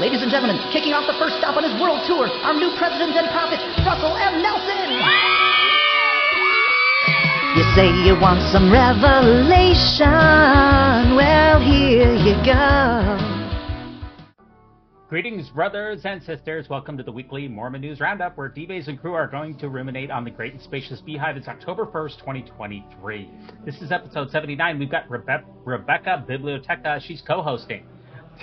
Ladies and gentlemen, kicking off the first stop on his world tour, our new president and prophet, Russell M. Nelson. You say you want some revelation. Well, here you go. Greetings, brothers and sisters. Welcome to the weekly Mormon News Roundup, where Dives and crew are going to ruminate on the great and spacious beehive. It's October 1st, 2023. This is episode 79. We've got Rebe- Rebecca Biblioteca. She's co-hosting.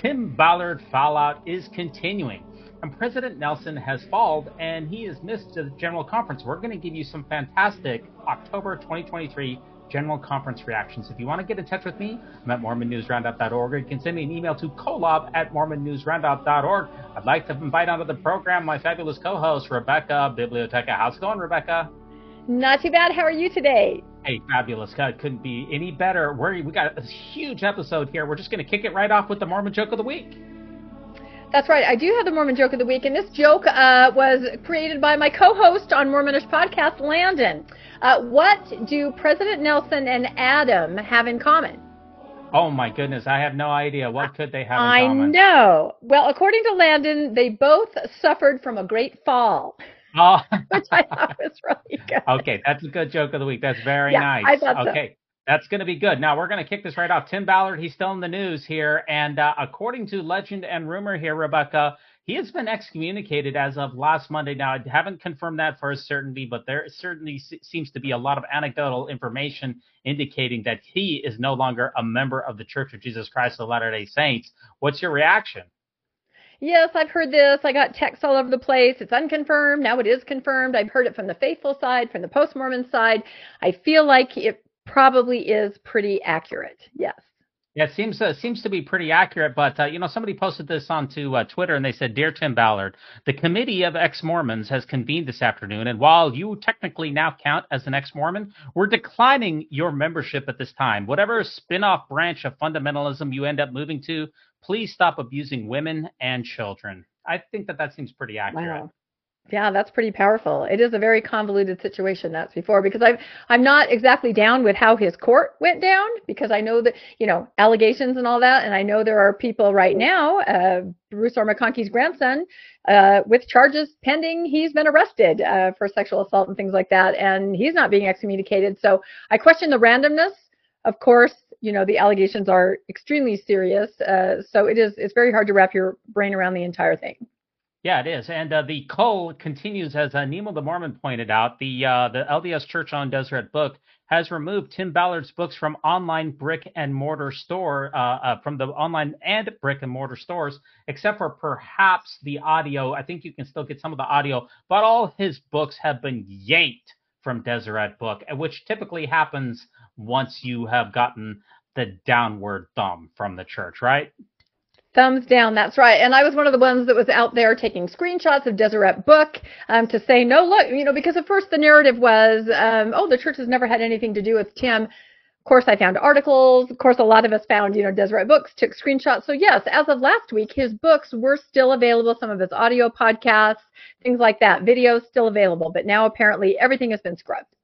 Tim Ballard fallout is continuing. And President Nelson has fallen, and he has missed the General Conference. We're going to give you some fantastic October 2023 General Conference reactions. If you want to get in touch with me, I'm at MormonNewsRoundup.org. Or you can send me an email to kolob at MormonNewsRoundup.org. I'd like to invite onto the program my fabulous co-host, Rebecca Biblioteca. How's it going, Rebecca? Not too bad. How are you today? Hey, fabulous. God, couldn't be any better. We're, we got a huge episode here. We're just going to kick it right off with the Mormon joke of the week. That's right. I do have the Mormon joke of the week, and this joke uh, was created by my co-host on Mormonish podcast, Landon. Uh, what do President Nelson and Adam have in common? Oh my goodness, I have no idea. What could they have in I know. Well, according to Landon, they both suffered from a great fall, Oh, which I thought was really good. okay, that's a good joke of the week. That's very Yeah, nice. I thought so. okay. That's going to be good. Now, we're going to kick this right off. Tim Ballard, he's still in the news here. And uh, according to legend and rumor here, Rebecca, he has been excommunicated as of last Monday. Now, I haven't confirmed that for a certainty, but there certainly se- seems to be a lot of anecdotal information indicating that he is no longer a member of the Church of Jesus Christ of Latter day Saints. What's your reaction? Yes, I've heard this. I got texts all over the place. It's unconfirmed. Now it is confirmed. I've heard it from the faithful side, from the post Mormon side. I feel like it probably is pretty accurate. Yes. Yeah, it seems uh, seems to be pretty accurate. But uh, you know, somebody posted this onto uh, Twitter, and they said, "Dear Tim Ballard, the Committee of Ex-Mormons has convened this afternoon, and while you technically now count as an ex-Mormon, we're declining your membership at this time. Whatever spin-off branch of fundamentalism you end up moving to, please stop abusing women and children." I think that that seems pretty accurate. Wow. Yeah, that's pretty powerful. It is a very convoluted situation. That's before because I'm I'm not exactly down with how his court went down because I know that you know allegations and all that, and I know there are people right now, uh, Bruce R. McConkie's grandson, uh, with charges pending. He's been arrested uh, for sexual assault and things like that, and he's not being excommunicated. So I question the randomness. Of course, you know the allegations are extremely serious, uh, so it is it's very hard to wrap your brain around the entire thing. Yeah, it is, and uh, the cull continues as uh, Nemo the Mormon pointed out. The uh, the LDS Church on Deseret book has removed Tim Ballard's books from online brick and mortar store, uh, uh, from the online and brick and mortar stores, except for perhaps the audio. I think you can still get some of the audio, but all his books have been yanked from Deseret book, which typically happens once you have gotten the downward thumb from the church, right? Thumbs down, that's right. And I was one of the ones that was out there taking screenshots of Deseret Book um, to say, no, look, you know, because at first the narrative was, um, oh, the church has never had anything to do with Tim. Of course, I found articles. Of course, a lot of us found, you know, Deseret Books, took screenshots. So, yes, as of last week, his books were still available, some of his audio podcasts, things like that, videos still available. But now apparently everything has been scrubbed.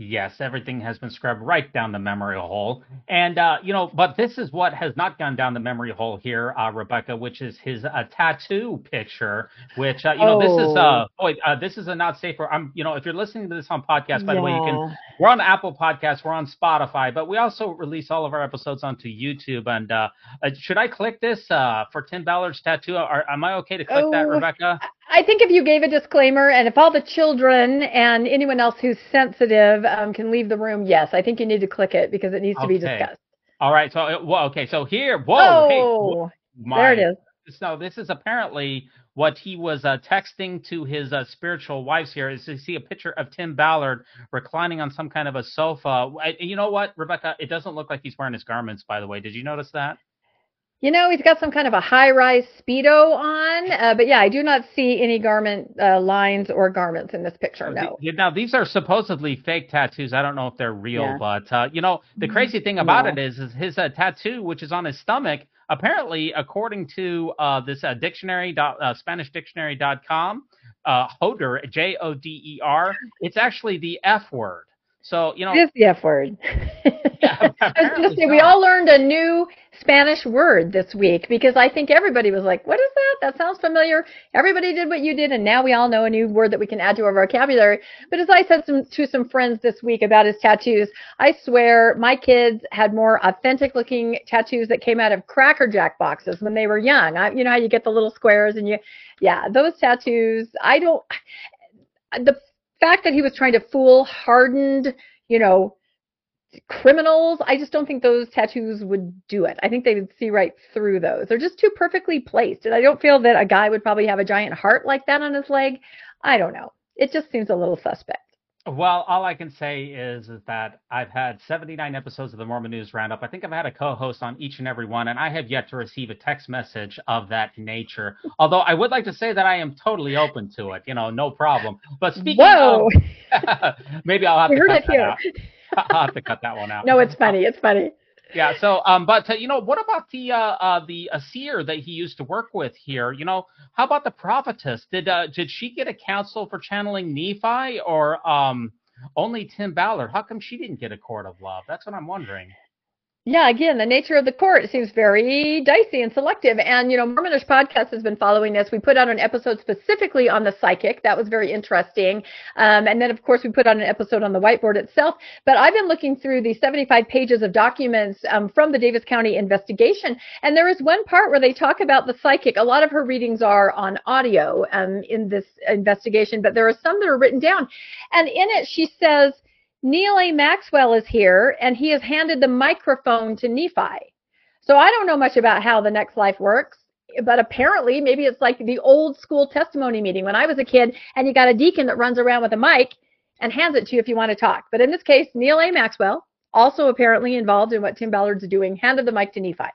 Yes, everything has been scrubbed right down the memory hole. And, uh, you know, but this is what has not gone down the memory hole here, uh, Rebecca, which is his uh, tattoo picture, which, uh, you know, this is, uh, boy, uh, this is a not safe for, I'm, you know, if you're listening to this on podcast, by the way, you can, we're on Apple Podcasts, we're on Spotify, but we also release all of our episodes onto YouTube. And, uh, uh should I click this, uh, for Tim Ballard's tattoo? Are, am I okay to click that, Oh, Rebecca? I think if you gave a disclaimer and if all the children and anyone else who's sensitive um, can leave the room, yes, I think you need to click it because it needs to be Okay. discussed. All right. So, uh, well, okay. So here, whoa, hey, oh, wh- there it my is. so this is apparently what he was uh, texting to his uh, spiritual wives here is to see a picture of Tim Ballard reclining on some kind of a sofa. I, you know what, Rebecca? It doesn't look like he's wearing his garments, by the way. Did you notice that? You know, he's got some kind of a high-rise speedo on, uh, but yeah, I do not see any garment uh, lines or garments in this picture. No. Now these are supposedly fake tattoos. I don't know if they're real, Yeah. but uh, you know the crazy thing about Yeah. it is, is his uh, tattoo, which is on his stomach. Apparently, according to uh, this uh, dictionary, dot, uh, SpanishDictionary.com, uh, Hoder, J O D E R, it's actually the F word. So you know, it is the F word. Yeah, I was apparently say we all learned a new Spanish word this week because I think everybody was like, "What is that? That sounds familiar." Everybody did what you did, and now we all know a new word that we can add to our vocabulary. But as I said some, to some friends this week about his tattoos, I swear my kids had more authentic-looking tattoos that came out of Cracker Jack boxes when they were young. I, you know how you get the little squares and you, yeah, those tattoos. I don't. The fact that he was trying to fool hardened, you know, criminals, I just don't think those tattoos would do it. I think they would see right through those. They're just too perfectly placed. And I don't feel that a guy would probably have a giant heart like that on his leg. I don't know. It just seems a little suspect. Well, all I can say is, is that I've had 79 episodes of the Mormon News Roundup. I think I've had a co-host on each and every one, and I have yet to receive a text message of that nature. Although I would like to say that I am totally open to it, you know, no problem. But speaking Whoa. of, maybe I'll have to cut that here. out. I'll have to cut that one out. No, it's funny. It's funny. Yeah. So, um, but uh, you know, what about the uh, uh the seer that he used to work with here? You know, how about the prophetess? Did uh did she get a counsel for channeling Nephi or um only Tim Ballard? How come she didn't get a court of love? That's what I'm wondering. Yeah, again, the nature of the court seems very dicey and selective. And, you know, Mormonish Podcast has been following this. We put out an episode specifically on the psychic. That was very interesting. Um, and then, of course, we put out an episode on the whiteboard itself. But I've been looking through the 75 pages of documents um, from the Davis County investigation. And there is one part where they talk about the psychic. A lot of her readings are on audio um, in this investigation, but there are some that are written down. And in it, she says, Neal A. Maxwell is here, and he has handed the microphone to Nephi. So I don't know much about how the next life works, but apparently maybe it's like the old school testimony meeting when I was a kid, and you got a deacon that runs around with a mic and hands it to you if you want to talk. But in this case, Neal A. Maxwell, also apparently involved in what Tim Ballard's doing, handed the mic to Nephi.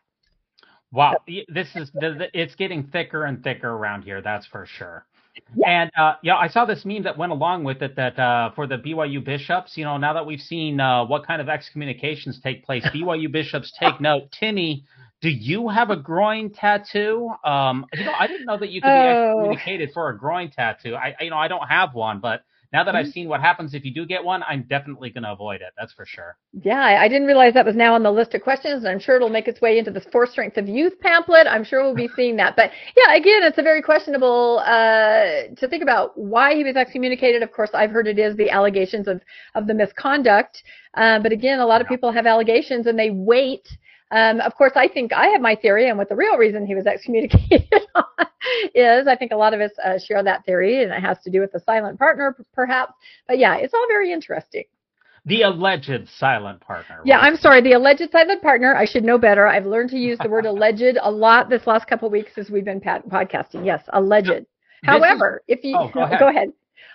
Wow, this is it's getting thicker and thicker around here. That's for sure. And uh, yeah, I saw this meme that went along with it that uh, for the BYU bishops, you know, now that we've seen uh, what kind of excommunications take place, BYU bishops take note. Timmy, do you have a groin tattoo? Um, you know, I didn't know that you could be Oh. excommunicated for a groin tattoo. I, you know, I don't have one, but now that I've seen what happens if you do get one, I'm definitely going to avoid it. That's for sure. Yeah, I, didn't realize that was now on the list of questions, and I'm sure it'll make its way into the Four Strengths of Youth pamphlet. I'm sure we'll be seeing that. But yeah, again, it's a very questionable uh, to think about why he was excommunicated. Of course, I've heard it is the allegations of of the misconduct. Uh, but again, a lot of Yeah. people have allegations and they wait. Um, of course, I think I have my theory, and what the real reason he was excommunicated is. I think a lot of us uh, share that theory, and it has to do with the silent partner, perhaps. But yeah, it's all very interesting. The alleged silent partner. Yeah. I'm sorry. The alleged silent partner. I should know better. I've learned to use the word alleged a lot this last couple of weeks as we've been pat- podcasting. Yes, alleged. is- However, if you Oh, go ahead. go ahead.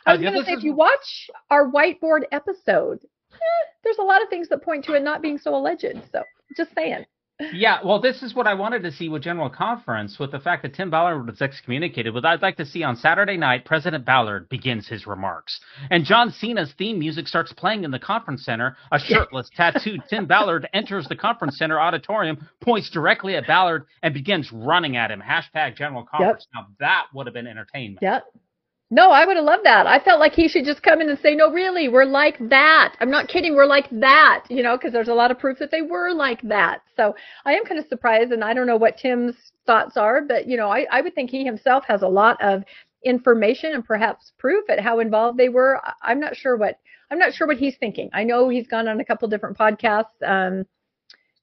I Uh, was yeah, going to say, is- if you watch our whiteboard episode, eh, there's a lot of things that point to it not being so alleged. So, just saying. Yeah, well, this is what I wanted to see with General Conference, with the fact that Tim Ballard was excommunicated. What I'd like to see on Saturday night, President Ballard begins his remarks, and John Cena's theme music starts playing in the conference center. A shirtless, tattooed Tim Ballard enters the conference center auditorium, points directly at Ballard, and begins running at him. Hashtag General Conference. Now that would have been entertainment. Yeah. No, I would have loved that. I felt like he should just come in and say, "No, really, we're like that." I'm not kidding. We're like that, you know, because there's a lot of proof that they were like that. So I am kind of surprised, and I don't know what Tim's thoughts are, but you know, I, I would think he himself has a lot of information and perhaps proof at how involved they were. I'm not sure what I'm not sure what he's thinking. I know he's gone on a couple different podcasts, um,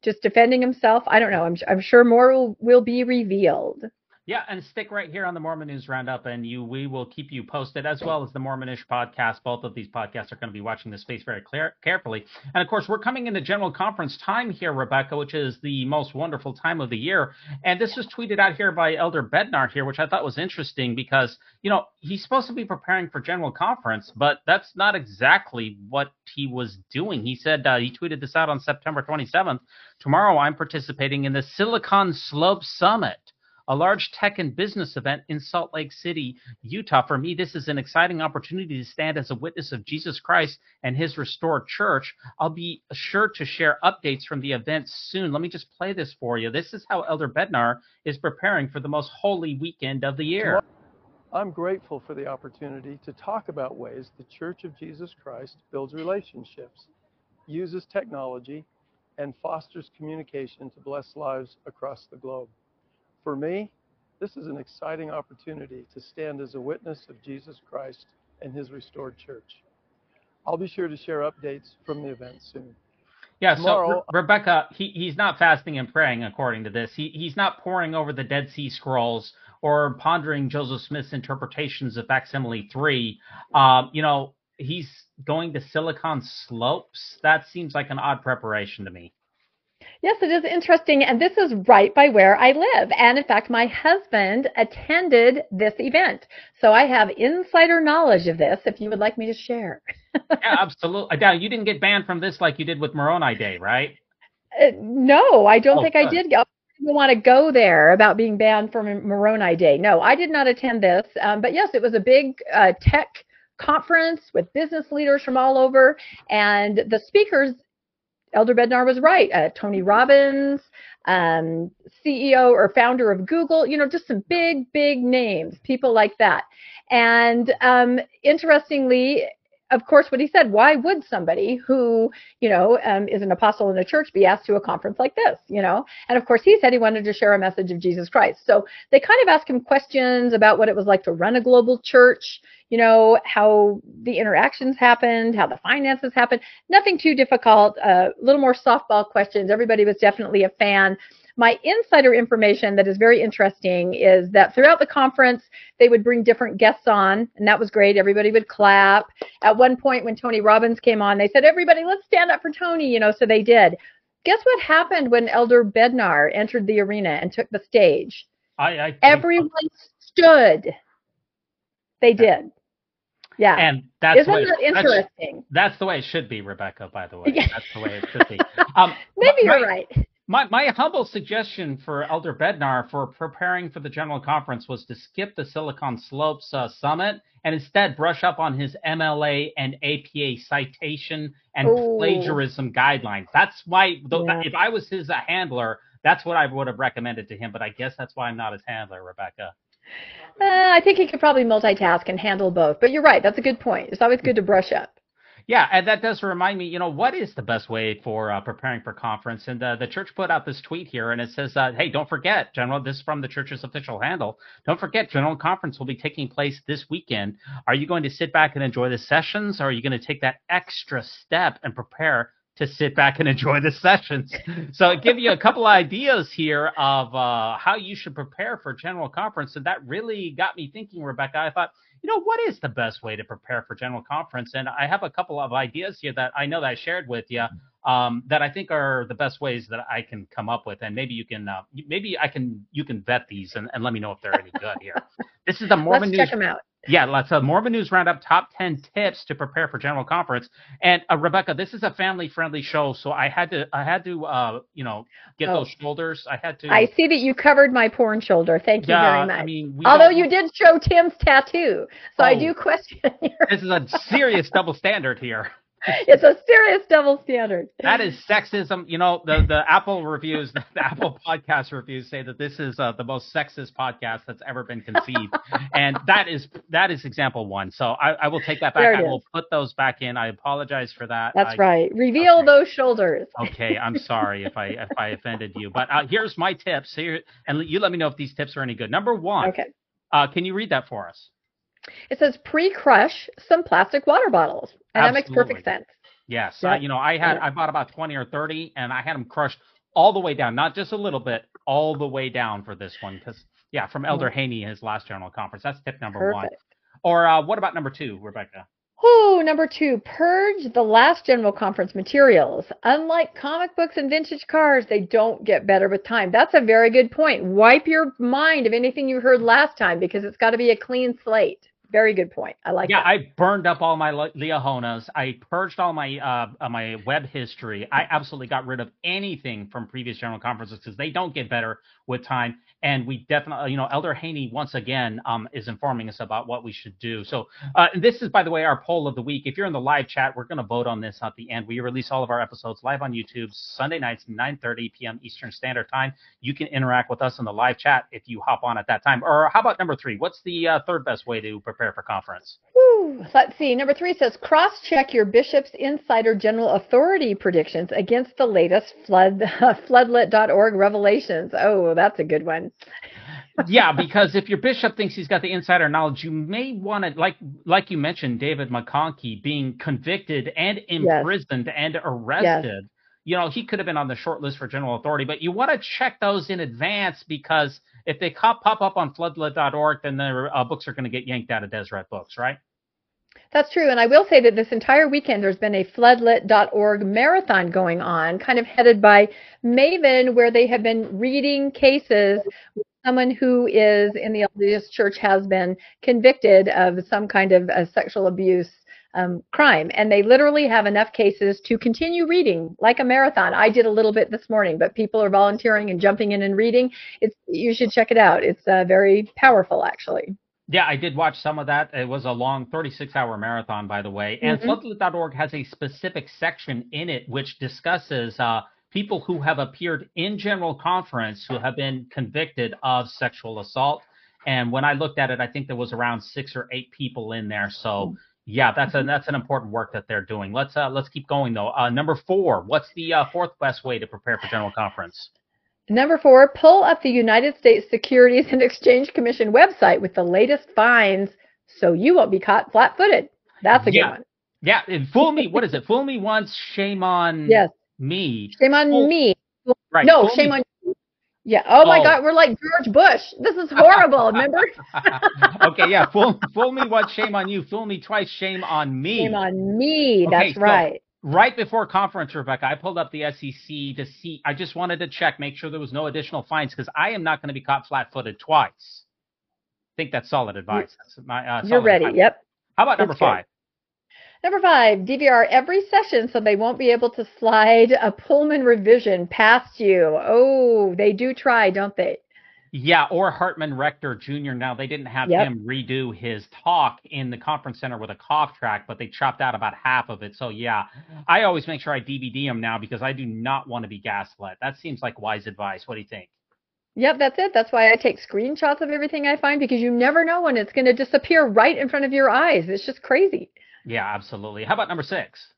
just defending himself. I don't know. I'm I'm sure more will, will be revealed. Yeah, and stick right here on the Mormon News Roundup, and you we will keep you posted as well as the Mormonish podcast. Both of these podcasts are going to be watching this space very clear, carefully. And of course, we're coming into General Conference time here, Rebecca, which is the most wonderful time of the year. And this was tweeted out here by Elder Bednar here, which I thought was interesting because you know he's supposed to be preparing for General Conference, but that's not exactly what he was doing. He said uh, he tweeted this out on September 27th. Tomorrow, I'm participating in the Silicon Slope Summit a large tech and business event in Salt Lake City, Utah. For me, this is an exciting opportunity to stand as a witness of Jesus Christ and his restored church. I'll be sure to share updates from the event soon. Let me just play this for you. This is how Elder Bednar is preparing for the most holy weekend of the year. I'm grateful for the opportunity to talk about ways the Church of Jesus Christ builds relationships, uses technology, and fosters communication to bless lives across the globe. For me, this is an exciting opportunity to stand as a witness of Jesus Christ and his restored church. I'll be sure to share updates from the event soon. Yeah, Tomorrow- so Re- Rebecca, he, he's not fasting and praying according to this. He he's not poring over the Dead Sea Scrolls or pondering Joseph Smith's interpretations of Facsimile Three. Um, you know, he's going to Silicon Slopes. That seems like an odd preparation to me. Yes, it is interesting. And this is right by where I live. And in fact, my husband attended this event. So I have insider knowledge of this if you would like me to share. Yeah, absolutely. Now, you didn't get banned from this like you did with Moroni Day, right? Uh, no, I don't Oh, think I good. did go. I didn't want to go there about being banned from Moroni Day. No, I did not attend this. Um, but yes, it was a big uh, tech conference with business leaders from all over. And the speakers, Elder Bednar was right. Uh, Tony Robbins, um, CEO or founder of Google, you know, just some big, big names, people like that. And um, interestingly, of course, what he said, why would somebody who, you know, um, is an apostle in a church be asked to a conference like this, you know? And of course, he said he wanted to share a message of Jesus Christ. So they kind of asked him questions about what it was like to run a global church, you know, how the interactions happened, how the finances happened. Nothing too difficult, a little more softball questions. Everybody was definitely a fan. My insider information that is very interesting is that throughout the conference, they would bring different guests on, and that was great. Everybody would clap. At one point, when Tony Robbins came on, they said, Everybody, let's stand up for Tony, you know, so they did. Guess what happened when Elder Bednar entered the arena and took the stage? I, I Everyone stood. They did. Yeah. and that's Isn't that that's- interesting? That's the way it should be, Rebecca. By the way, Yeah. that's the way it should be. Um, Maybe my- you're right. My my humble suggestion for Elder Bednar for preparing for the general conference was to skip the Silicon Slopes uh, summit and instead brush up on his MLA and APA citation and Ooh. plagiarism guidelines. That's why though, Yeah. if I was his uh, handler, that's what I would have recommended to him. But I guess that's why I'm not his handler, Rebecca. Uh, I think he could probably multitask and handle both. But you're right. That's a good point. It's always good to brush up. Yeah, and that does remind me, you know, what is the best way for uh, preparing for conference? And uh, the church put out this tweet here, and it says, uh, "Hey, don't forget, General. This is from the church's official handle. Don't forget, General Conference will be taking place this weekend. Are you going to sit back and enjoy the sessions, or are you going to take that extra step and prepare to sit back and enjoy the sessions?" so, it give you a couple ideas here of uh, how you should prepare for General Conference, and that really got me thinking, Rebecca. I thought you know, what is the best way to prepare for general conference? And I have a couple of ideas here that I know that I shared with you um, that I think are the best ways that I can come up with. And maybe you can, uh, maybe I can, you can vet these and, and let me know if they're any good here. This is the Mormon Let's News. check them out. Yeah, let's uh, Mormon News Roundup top 10 tips to prepare for general conference. And uh, Rebecca, this is a family friendly show, so I had to I had to uh, you know, get Oh. those shoulders. I had to I see that you covered my porn shoulder. Thank you yeah, very much. I mean, Although don't- you did show Tim's tattoo, so I Oh. do question your. this is a serious double standard here. it's a serious double standard. That is sexism. You know, the, the Apple reviews, the Apple podcast reviews say that this is uh, the most sexist podcast that's ever been conceived, and that is that is example one. So I, I will take that back. I is. will put those back in. I apologize for that. That's I- right. Reveal okay. those shoulders. Okay, I'm sorry if I if I offended you, but uh, here's my tips here, and you let me know if these tips are any good. Number one, Okay. uh, can you read that for us? It says pre-crush some plastic water bottles, and that makes perfect sense. Yes, Yeah. I, you know, I had Yeah. I bought about twenty or thirty, and I had them crushed all the way down, not just a little bit, all the way down for this one. Because yeah, from Elder Haney, his last general conference. That's tip number one. Or uh, what about number two, Rebecca? Oh, number two, purge the last general conference materials. Unlike comic books and vintage cars, they don't get better with time. That's a very good point. Wipe your mind of anything you heard last time because it's got to be a clean slate. Very good point. I like yeah, that. I burned up all my Le- Liahonas. I purged all my uh, uh, my web history. I absolutely got rid of anything from previous general conferences because they don't get better with time. And we definitely, you know, Elder Haney once again um, is informing us about what we should do. So uh, this is, by the way, our poll of the week. If you're in the live chat, we're going to vote on this at the end. We release all of our episodes live on YouTube Sunday nights, 9:30 p.m. Eastern Standard Time. You can interact with us in the live chat if you hop on at that time. Or how about number three? What's the uh, third best way to prepare for conference? Let's see. Number three says cross check your bishop's insider general authority predictions against the latest flood floodlit.org revelations. Oh, that's a good one. Yeah, because if your bishop thinks he's got the insider knowledge, you may want to, like like you mentioned, David McConkie being convicted and imprisoned yes. and arrested. Yes. You know, he could have been on the short list for general authority, but you want to check those in advance because if they pop up on floodlit.org, then their uh, books are going to get yanked out of Deseret Books, right? That's true. And I will say that this entire weekend there's been a floodlit.org marathon going on, kind of headed by Maven, where they have been reading cases. Someone who is in the LDS church has been convicted of some kind of uh, sexual abuse um, crime. And they literally have enough cases to continue reading like a marathon. I did a little bit this morning, but people are volunteering and jumping in and reading. It's you should check it out. It's uh, very powerful, actually. Yeah, I did watch some of that. It was a long 36 hour marathon, by the way. And mm-hmm. floodlit.org has a specific section in it which discusses uh, people who have appeared in general conference who have been convicted of sexual assault. And when I looked at it, I think there was around six or eight people in there. So yeah, that's a that's an important work that they're doing. Let's uh, let's keep going though. Uh, number four, what's the uh, fourth best way to prepare for general conference? Number four, pull up the United States Securities and Exchange Commission website with the latest fines so you won't be caught flat footed. That's a yeah. good one. Yeah, and fool me. What is it? Fool me once, shame on yes. me. Shame on fool, me. Right. No, fool shame me. on you. Yeah. Oh, my Oh. God, we're like George Bush. This is horrible. remember? okay, yeah. Fool, fool me once, shame on you. Fool me twice, shame on me. Shame on me. Okay, That's so- right. Right before conference, Rebecca, I pulled up the SEC to see. I just wanted to check, make sure there was no additional fines because I am not going to be caught flat-footed twice. I think that's solid advice. That's my, uh, You're ready. advice. Yep. How about number That's good. five? Number five, DVR every session so they won't be able to slide a Poelman revision past you. Oh, they do try, don't they? Yeah, or Hartman Rector Jr. Now they didn't have Yep. him redo his talk in the conference center with a cough track, but they chopped out about half of it. So yeah, I always make sure I DVD him now because I do not want to be gaslit. That seems like wise advice. What do you think? Yep, that's it. That's why I take screenshots of everything I find because you never know when it's going to disappear right in front of your eyes. It's just crazy. Yeah, absolutely. How about number six?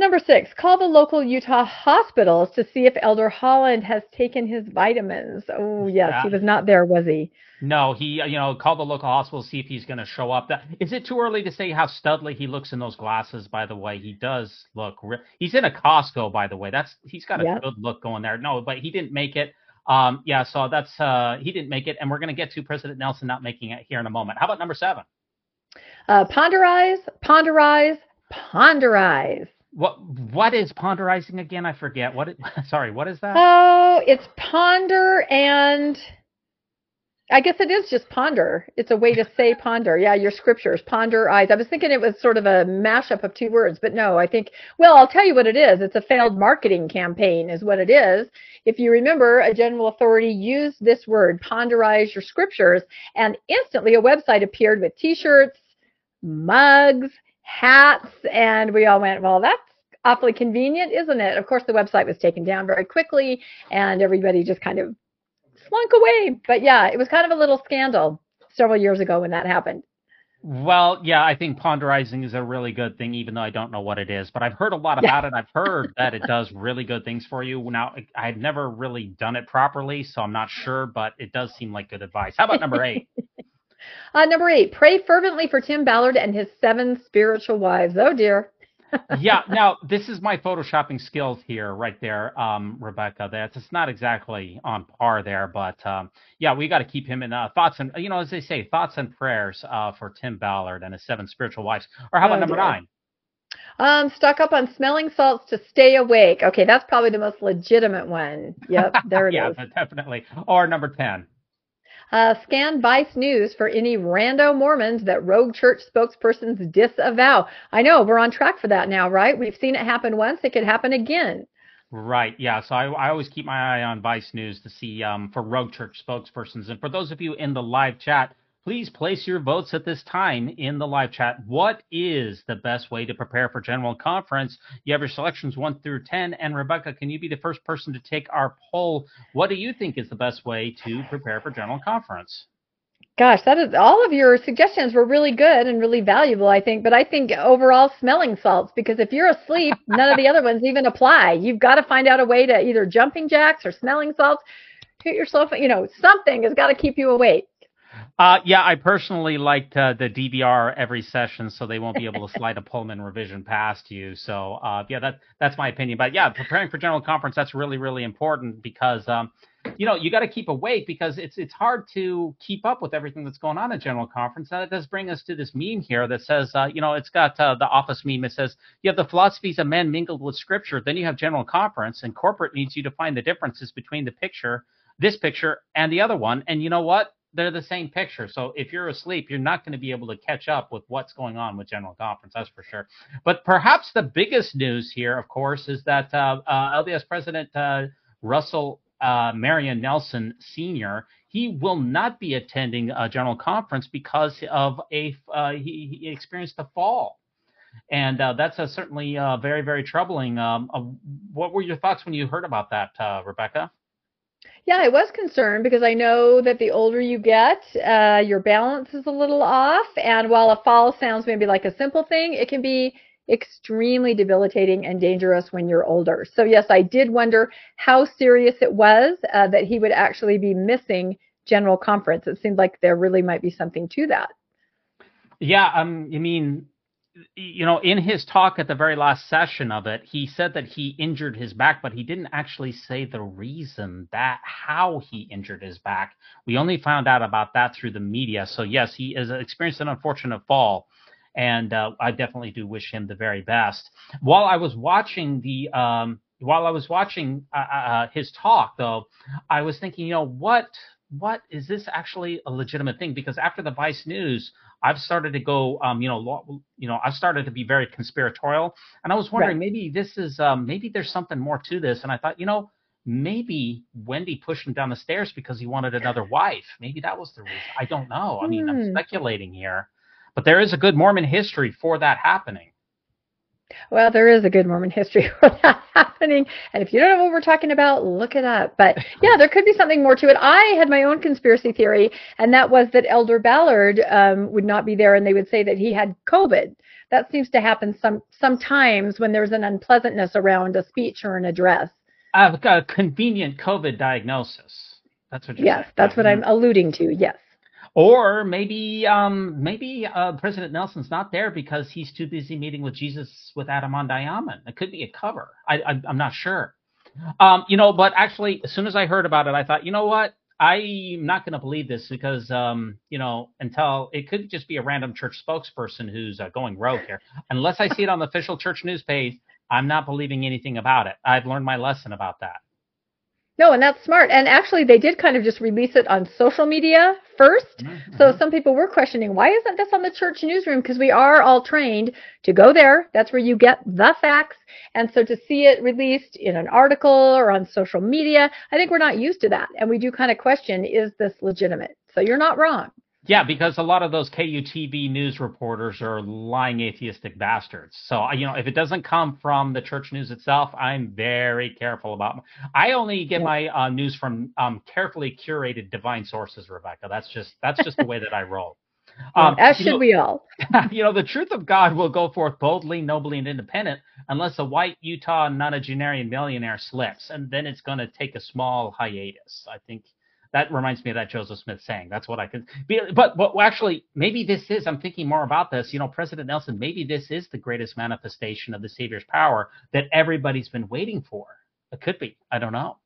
Number six, call the local Utah hospitals to see if Elder Holland has taken his vitamins. Oh, yes, he was not there, was he? No, he, you know, call the local hospital, to see if he's going to show up. Is it too early to say how studly he looks in those glasses? By the way, he does look. Re- he's in a Costco, by the way. That's he's got a Yeah. good look going there. No, but he didn't make it. Um, yeah, so that's uh, he didn't make it, and we're going to get to President Nelson not making it here in a moment. How about number seven? Uh, ponderize, ponderize, ponderize. What what is ponderizing again? I forget. What? It, sorry, what is that? Oh, it's ponder and I guess it is just ponder. It's a way to say ponder. Yeah, your scriptures, ponder eyes. I was thinking it was sort of a mashup of two words, but no, I think, well, I'll tell you what it is. It's a failed marketing campaign, is what it is. If you remember, a general authority used this word, ponderize your scriptures, and instantly a website appeared with t shirts, mugs, hats, and we all went, well, that's awfully convenient, isn't it? Of course, the website was taken down very quickly, and everybody just kind of slunk away. But yeah, it was kind of a little scandal several years ago when that happened. Well, yeah, I think ponderizing is a really good thing, even though I don't know what it is. But I've heard a lot Yeah. about it. I've heard that it does really good things for you. Now, I've never really done it properly, so I'm not sure, but it does seem like good advice. How about number eight? Uh, number eight, pray fervently for Tim Ballard and his seven spiritual wives. Oh dear. yeah, now this is my photoshopping skills here, right there, um, Rebecca. That's it's not exactly on par there, but um, yeah, we got to keep him in uh, thoughts and you know, as they say, thoughts and prayers uh, for Tim Ballard and his seven spiritual wives. Or how about Oh, number dear. nine? Um, stock up on smelling salts to stay awake. Okay, that's probably the most legitimate one. Yep, there it is. yeah, definitely. Or number ten. Uh, scan Vice News for any rando Mormons that rogue church spokespersons disavow. I know we're on track for that now, right? We've seen it happen once. It could happen again. Right. Yeah. So I, I always keep my eye on Vice News to see um, for rogue church spokespersons. And for those of you in the live chat, please place your votes at this time in the live chat. What is the best way to prepare for General Conference? You have your selections one through 10. And Rebecca, can you be the first person to take our poll? What do you think is the best way to prepare for General Conference? Gosh, that is all of your suggestions were really good and really valuable, I think. But I think overall smelling salts, because if you're asleep, none of the other ones even apply. You've got to find out a way to either jumping jacks or smelling salts. Hit yourself, you know, something has got to keep you awake. Uh, yeah, I personally liked uh, the DVR every session, so they won't be able to slide a Poelman revision past you. So, uh, yeah, that that's my opinion. But yeah, preparing for general conference that's really really important because um, you know you got to keep awake because it's it's hard to keep up with everything that's going on at general conference. And it does bring us to this meme here that says, uh, you know, it's got uh, the office meme. It says you have the philosophies of men mingled with scripture. Then you have general conference, and corporate needs you to find the differences between the picture, this picture, and the other one. And you know what? They're the same picture. So if you're asleep, you're not going to be able to catch up with what's going on with General Conference. That's for sure. But perhaps the biggest news here, of course, is that uh, uh, LDS President uh, Russell uh, Marion Nelson Sr. He will not be attending a General Conference because of a uh, he, he, experienced a fall. And uh, that's certainly very, very troubling. Um, what were your thoughts when you heard about that, Rebecca? Yeah, I was concerned because I know that the older you get, uh, your balance is a little off. And while a fall sounds maybe like a simple thing, it can be extremely debilitating and dangerous when you're older. So, yes, I did wonder how serious it was uh, that he would actually be missing General Conference. It seemed like there really might be something to that. Yeah, um, you mean you know, in his talk at the very last session of it, he said that he injured his back, but he didn't actually say the reason that how he injured his back. We only found out about that through the media. So yes, he has experienced an unfortunate fall, and uh, I definitely do wish him the very best. While I was watching the um, while I was watching uh, uh, uh his talk, though, I was thinking, you know, what what is this actually a legitimate thing? Because after the Vice News I've started to go, um, you know, you know, I've started to be very conspiratorial, and I was wondering right. maybe this is, um, maybe there's something more to this, and I thought, you know, maybe Wendy pushed him down the stairs because he wanted another wife. Maybe that was the reason. I don't know. I mean, I'm hmm. speculating here, but there is a good Mormon history for that happening. Well, there is a good Mormon history for that happening. And if you don't know what we're talking about, look it up. But yeah, there could be something more to it. I had my own conspiracy theory, and that was that Elder Ballard um, would not be there and they would say that he had COVID. That seems to happen some sometimes when there's an unpleasantness around a speech or an address. I've got a convenient COVID diagnosis. That's what you're Yes, saying. that's what I'm alluding to. Yes. Or maybe um, maybe uh, President Nelson's not there because he's too busy meeting with Jesus with Adam Ondi-Ahman. It could be a cover. I, I, am not sure. Um, you know, but actually, as soon as I heard about it, I thought, you know what? I'm not going to believe this because, um, you know, until it could just be a random church spokesperson who's uh, going rogue here. Unless I see it on the official church news page, I'm not believing anything about it. I've learned my lesson about that. No, and that's smart. And actually, they did kind of just release it on social media 1st mm-hmm. So some people were questioning, why isn't this on the church newsroom? Because we are all trained to go there. That's where you get the facts. And so to see it released in an article or on social media, I think we're not used to that. And we do kind of question, is this legitimate? So you're not wrong. Yeah, because a lot of those KUTV news reporters are lying atheistic bastards. So, you know, if it doesn't come from the church news itself, I'm very careful about. I only get my uh, news from um, carefully curated divine sources, Rebecca. That's just that's just the way that I roll. Um, As should know, we all. you know, the truth of God will go forth boldly, nobly, and independent, unless a white Utah nonagenarian millionaire slips, and then it's going to take a small hiatus. I think that reminds me of that Joseph Smith saying. That's what I could be. But, but actually, maybe this is, I'm thinking more about this. You know, President Nelson, maybe this is the greatest manifestation of the Savior's power that everybody's been waiting for. It could be. I don't know.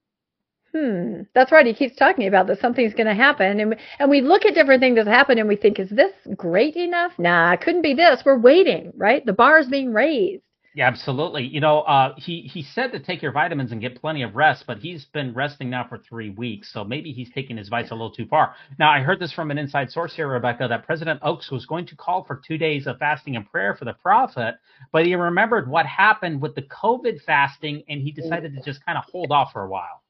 Hmm. That's right. He keeps talking about that something's going to happen, and and we look at different things that happen, and we think, is this great enough? Nah, it couldn't be this. We're waiting, right? The bar is being raised. Yeah, absolutely. You know, uh, he he said to take your vitamins and get plenty of rest, but he's been resting now for three weeks, so maybe he's taking his advice a little too far. Now, I heard this from an inside source here, Rebecca, that President Oaks was going to call for two days of fasting and prayer for the prophet, but he remembered what happened with the COVID fasting, and he decided to just kind of hold off for a while.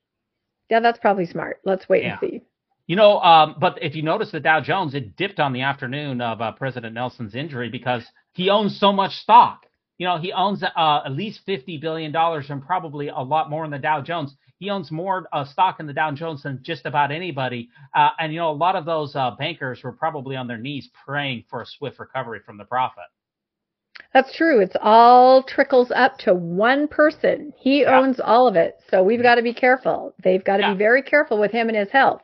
Yeah, that's probably smart. Let's wait Yeah. and see. You know, um, but if you notice the Dow Jones, it dipped on the afternoon of uh, President Nelson's injury because he owns so much stock. You know, he owns uh, at least fifty billion dollars and probably a lot more in the Dow Jones. He owns more uh, stock in the Dow Jones than just about anybody. Uh, and you know, a lot of those uh, bankers were probably on their knees praying for a swift recovery from the prophet. That's true. It's all trickles up to one person. He Yeah. owns all of it. So we've got to be careful. They've got to Yeah. be very careful with him and his health.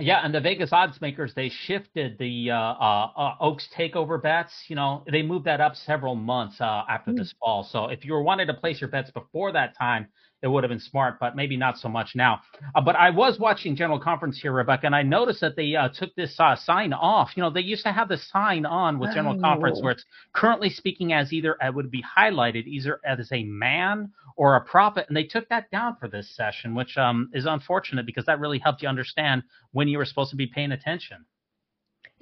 Yeah, and the Vegas odds makers they shifted the uh, uh, uh, Oaks takeover bets. You know, they moved that up several months uh, after Hmm. this fall. So if you were wanting to place your bets before that time, it would have been smart, but maybe not so much now. Uh, but I was watching General Conference here, Rebecca, and I noticed that they uh, took this uh, sign off. You know, they used to have the sign on with General Conference Oh. where it's currently speaking as either it would be highlighted either as a man or a prophet. and they took that down for this session, which um, is unfortunate because that really helped you understand when you were supposed to be paying attention.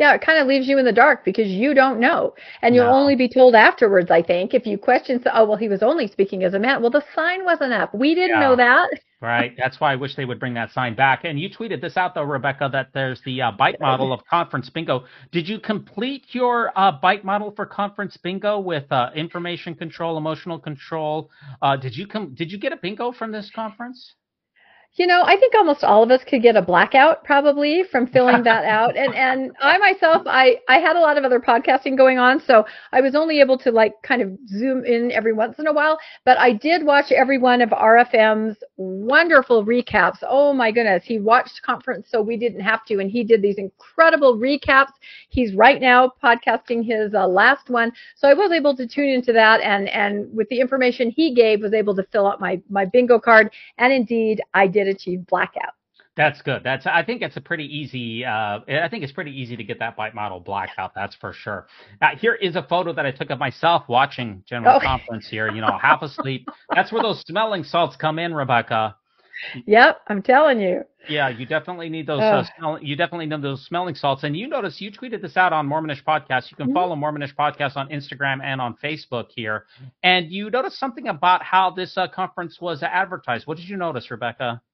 Yeah, it kind of leaves you in the dark because you don't know. And you'll No. only be told afterwards, I think, if you question, so, oh, well, he was only speaking as a man. Well, the sign wasn't up. We didn't Yeah. know that. Right. That's why I wish they would bring that sign back. And you tweeted this out though, Rebecca, that there's the uh, BITE model of conference bingo. Did you complete your uh, BITE model for conference bingo with uh, information control, emotional control? Uh, did you com- Did you get a bingo from this conference? You know, I think almost all of us could get a blackout probably from filling that out. And and I myself, I I had a lot of other podcasting going on, so I was only able to like kind of zoom in every once in a while. But I did watch every one of RFM's wonderful recaps. Oh my goodness, he watched conference, so we didn't have to, and he did these incredible recaps. He's right now podcasting his uh, last one, so I was able to tune into that, and and with the information he gave, was able to fill out my my bingo card. And indeed, I did achieve blackout. That's good. That's I think it's a pretty easy. Uh, I think it's pretty easy to get that BITE model blackout. That's for sure. Now, here is a photo that I took of myself watching General Oh. Conference here. You know, half asleep. That's where those smelling salts come in, Rebecca. Yep, I'm telling you. Yeah, you definitely need those. Uh, smell, you definitely need those smelling salts. And you notice you tweeted this out on Mormonish Podcast. You can Mhm. follow Mormonish Podcast on Instagram and on Facebook here. And you noticed something about how this uh, conference was advertised. What did you notice, Rebecca?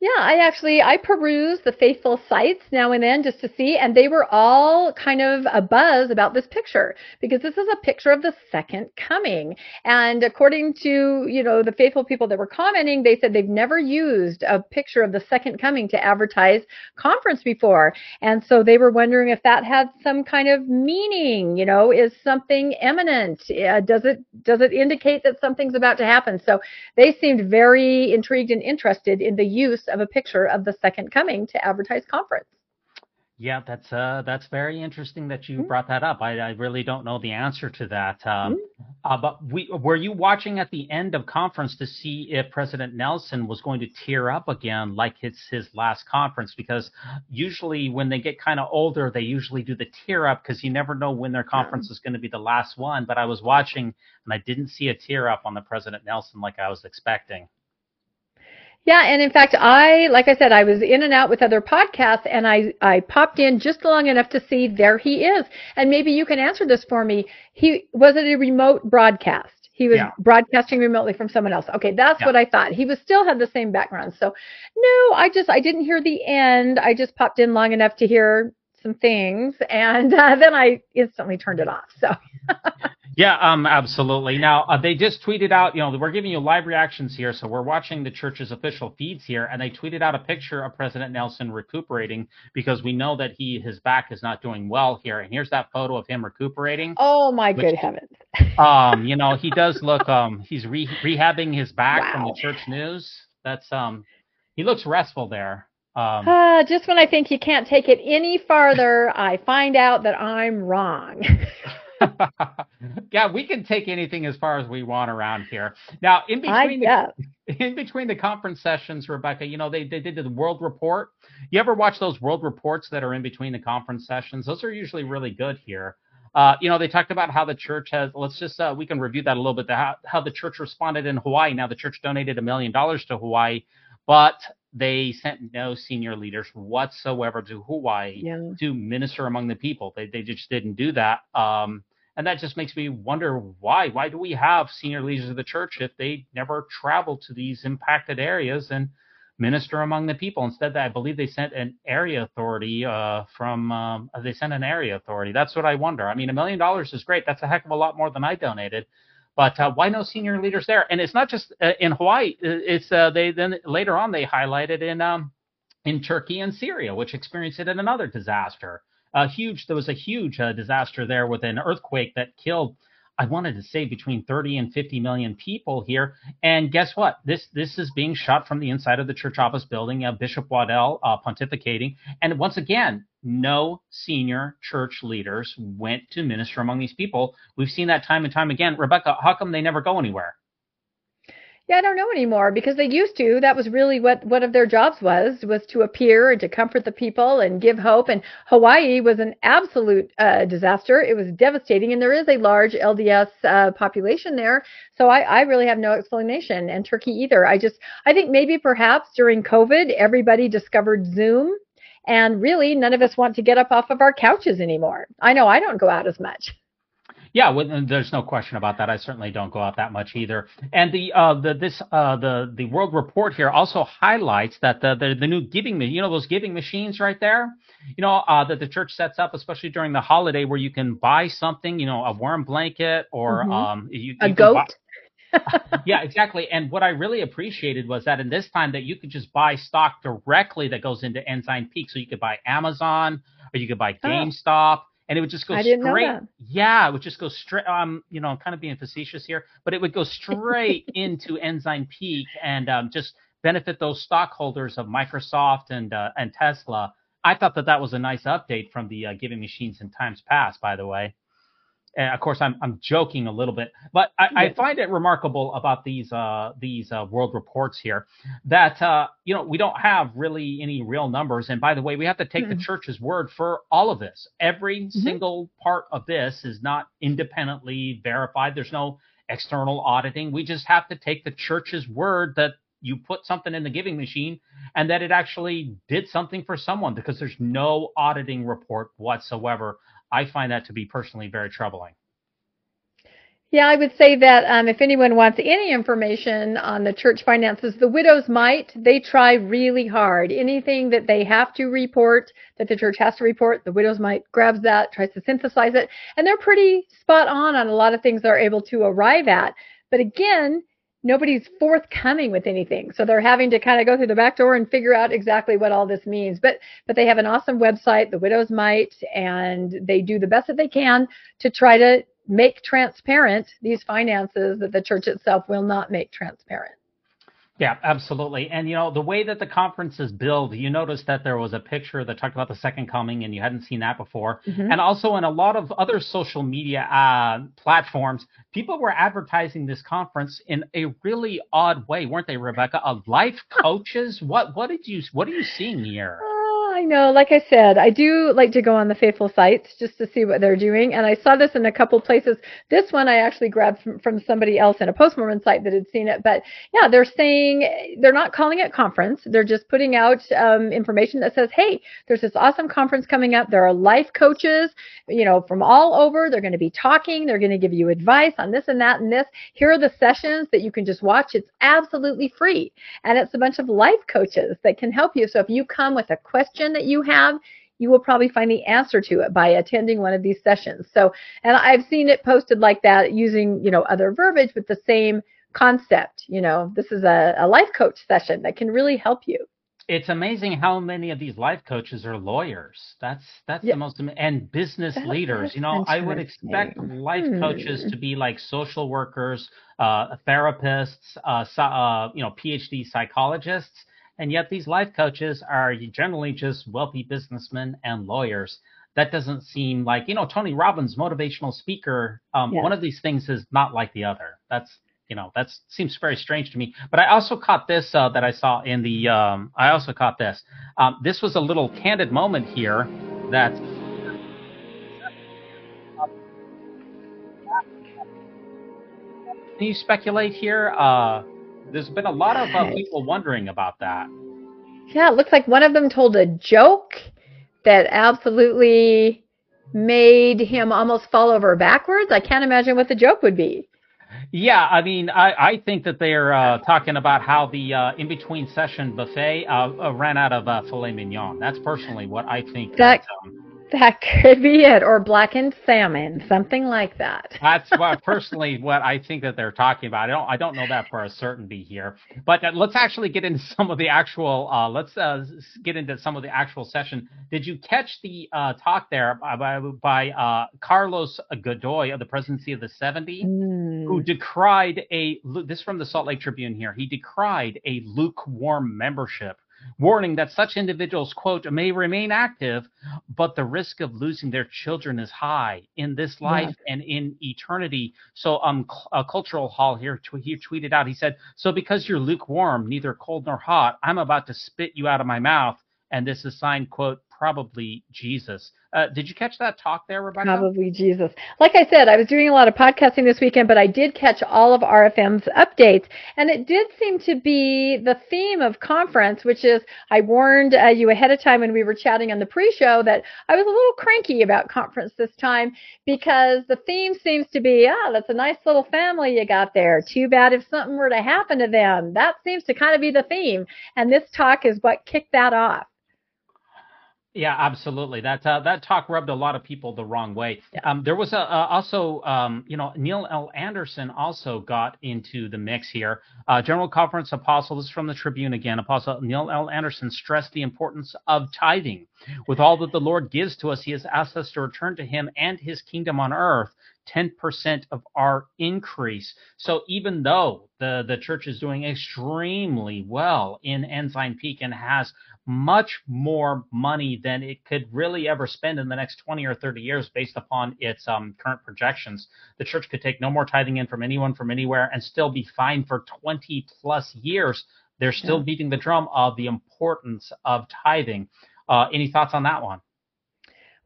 Yeah, I actually I peruse the faithful sites now and then just to see, and they were all kind of a buzz about this picture because this is a picture of the second coming. And according to you know the faithful people that were commenting, they said they've never used a picture of the second coming to advertise conference before, and so they were wondering if that had some kind of meaning. You know, is something imminent? Uh, does it does it indicate that something's about to happen? So they seemed very intrigued and interested in the use of a picture of the second coming to advertise conference. Yeah, that's uh, that's very interesting that you Mhm. brought that up. I, I really don't know the answer to that. Um, Mm-hmm. uh, but we were you watching at the end of conference to see if President Nelson was going to tear up again like it's his last conference? Because usually when they get kind of older, they usually do the tear up because you never know when their conference is going to be the last one. But I was watching and I didn't see a tear up on the President Nelson like I was expecting. Yeah, and in fact, I, like I said, I was in and out with other podcasts, and I, I popped in just long enough to see there he is. And maybe you can answer this for me. He was it a remote broadcast? He was Yeah. broadcasting remotely from someone else. Okay, that's Yeah. what I thought. He was still had the same background. So, no, I just I didn't hear the end. I just popped in long enough to hear some things, and uh, then I instantly turned it off. So. Yeah, um, absolutely. Now uh, they just tweeted out, you know, we're giving you live reactions here, so we're watching the church's official feeds here, and they tweeted out a picture of President Nelson recuperating because we know that he his back is not doing well here, and here's that photo of him recuperating. Oh my Which- good heavens. Um, you know, he does look, um, he's re- rehabbing his back from the church news. That's um, he looks restful there. Um, Uh, just when I think you can't take it any farther, I find out that I'm wrong. yeah, we can take anything as far as we want around here. Now, in between the in between the conference sessions, Rebecca, you know, they, they did the world report. You ever watch those world reports that are in between the conference sessions? Those are usually really good here. Uh, you know, they talked about how the church has. Let's just uh, we can review that a little bit. The, how, how the church responded in Hawaii. Now the church donated a million dollars to Hawaii, but they sent no senior leaders whatsoever to Hawaii Yeah. to minister among the people. They they just didn't do that. Um, and that just makes me wonder why. Why do we have senior leaders of the church if they never travel to these impacted areas and minister among the people? Instead, I believe they sent an area authority uh, from. Um, they sent an area authority. That's what I wonder. I mean, a million dollars is great. That's a heck of a lot more than I donated. But uh, why no senior leaders there? And it's not just uh, in Hawaii. It's uh, they then later on they highlighted in um, in Turkey and Syria, which experienced it in another disaster. A huge, there was a huge uh, disaster there with an earthquake that killed, I wanted to say between 30 and 50 million people here. And guess what? This this is being shot from the inside of the church office building. Uh, Bishop Waddell uh, pontificating, and once again, no senior church leaders went to minister among these people. We've seen that time and time again. Rebecca, how come they never go anywhere? Yeah, I don't know anymore because they used to. That was really what one of their jobs was was to appear and to comfort the people and give hope. And Hawaii was an absolute uh, disaster. It was devastating, and there is a large LDS uh, population there. So I, I really have no explanation, and Turkey either. I just I think maybe perhaps during COVID everybody discovered Zoom, and really none of us want to get up off of our couches anymore. I know I don't go out as much. Yeah, well, there's no question about that. I certainly don't go out that much either. And the uh, the this uh, the the World Report here also highlights that the the, the new giving you know those giving machines right there, you know uh, that the church sets up, especially during the holiday, where you can buy something, you know, a warm blanket or Mhm. um you, A you buy- goat. yeah, exactly. And what I really appreciated was that in this time that you could just buy stock directly that goes into Ensign Peak. So you could buy Amazon or you could buy Oh. And it would just go I didn't know straight. Yeah, it would just go straight. Um, you know, I'm kind of being facetious here, but it would go straight into Ensign Peak and um, just benefit those stockholders of Microsoft and uh, and Tesla. I thought that that was a nice update from the uh, giving machines in times past. By the way, and of course, I'm I'm joking a little bit, but I, I find it remarkable about these uh, these uh, world reports here that uh, you know we don't have really any real numbers. And by the way, we have to take the Mhm. church's word for all of this. Every single part of this is not independently verified. There's no external auditing. We just have to take the church's word that you put something in the giving machine and that it actually did something for someone because there's no auditing report whatsoever. I find that to be personally very troubling. Yeah, I would say that um, if anyone wants any information on the church finances, the Widow's Mite. They try really hard. Anything that they have to report, that the church has to report, the Widow's Mite grabs that, tries to synthesize it, and they're pretty spot on on a lot of things they're able to arrive at. But again, nobody's forthcoming with anything, so they're having to kind of go through the back door and figure out exactly what all this means. But but they have an awesome website, the Widow's Mite, and they do the best that they can to try to make transparent these finances that the church itself will not make transparent. Yeah, absolutely. And you know, the way that the conference is billed, you noticed that there was a picture that talked about the second coming and you hadn't seen that before. Mhm. And also in a lot of other social media uh, platforms, people were advertising this conference in a really odd way, weren't they, Rebecca? Of life coaches? what what did you what are you seeing here? I know. Like I said, I do like to go on the faithful sites just to see what they're doing. And I saw this in a couple places. This one I actually grabbed from, from somebody else in a post Mormon site that had seen it. But yeah, they're saying they're not calling it conference. They're just putting out um, information that says, hey, there's this awesome conference coming up. There are life coaches, you know, from all over. They're going to be talking. They're going to give you advice on this and that and this. Here are the sessions that you can just watch. It's absolutely free. And it's a bunch of life coaches that can help you. So if you come with a question that you have, you will probably find the answer to it by attending one of these sessions. So, and I've seen it posted like that using, you know, other verbiage with the same concept. You know, this is a, a life coach session that can really help you. It's amazing how many of these life coaches are lawyers. That's that's Yeah. the most and business That- leaders. You know, I would expect life Hmm. coaches to be like social workers, uh, therapists, uh, uh, you know, PhD psychologists, and yet these life coaches are generally just wealthy businessmen and lawyers. That doesn't seem like you know Tony Robbins, motivational speaker. Um, Yeah. One of these things is not like the other. That's you know that seems very strange to me. But I also caught this uh, that I saw in the. Um, I also caught this. Um, this was a little candid moment here that Can you speculate here? Uh, there's been a lot of uh, people wondering about that. Yeah, it looks like one of them told a joke that absolutely made him almost fall over backwards. I can't imagine what the joke would be. Yeah, I mean, I, I think that they're uh, talking about how the uh, in between session buffet uh, uh ran out of uh, filet mignon. That's personally what I think. That, that um, that could be it, or blackened salmon, something like that. That's what personally what I think that they're talking about. I don't I don't know that for a certainty here, but uh, let's actually get into some of the actual. Uh, let's uh, get into some of the actual session. Did you catch the uh, talk there by, by uh, Carlos Godoy of the Presidency of the 70, mm. who decried a this from the Salt Lake Tribune here. He decried a lukewarm membership warning that such individuals, quote, may remain active, but the risk of losing their children is high in this life yeah. and in eternity. So, um, a cultural hall here, he tweeted out, he said, So because you're lukewarm, neither cold nor hot, I'm about to spit you out of my mouth. And this is signed, quote, probably Jesus. Uh, did you catch that talk there, Rebecca? Probably Jesus. Like I said, I was doing a lot of podcasting this weekend, but I did catch all of RFM's updates, and it did seem to be the theme of conference, which is I warned uh, you ahead of time when we were chatting on the pre-show that I was a little cranky about conference this time because the theme seems to be, ah, that's a nice little family you got there. Too bad if something were to happen to them. That seems to kind of be the theme, and this talk is what kicked that off. Yeah, absolutely. That uh, that talk rubbed a lot of people the wrong way. Um, there was a, uh, also, um, you know, Neil L. Andersen also got into the mix here. Uh, General Conference Apostle, this is from the Tribune again. Apostle Neil L. Andersen stressed the importance of tithing. With all that the Lord gives to us, He has asked us to return to Him and His kingdom on earth. 10% of our increase. So even though the, the church is doing extremely well in Ensign Peak and has much more money than it could really ever spend in the next 20 or 30 years based upon its um, current projections, the church could take no more tithing in from anyone from anywhere and still be fine for 20 plus years. They're still yeah. beating the drum of the importance of tithing. Uh, any thoughts on that one?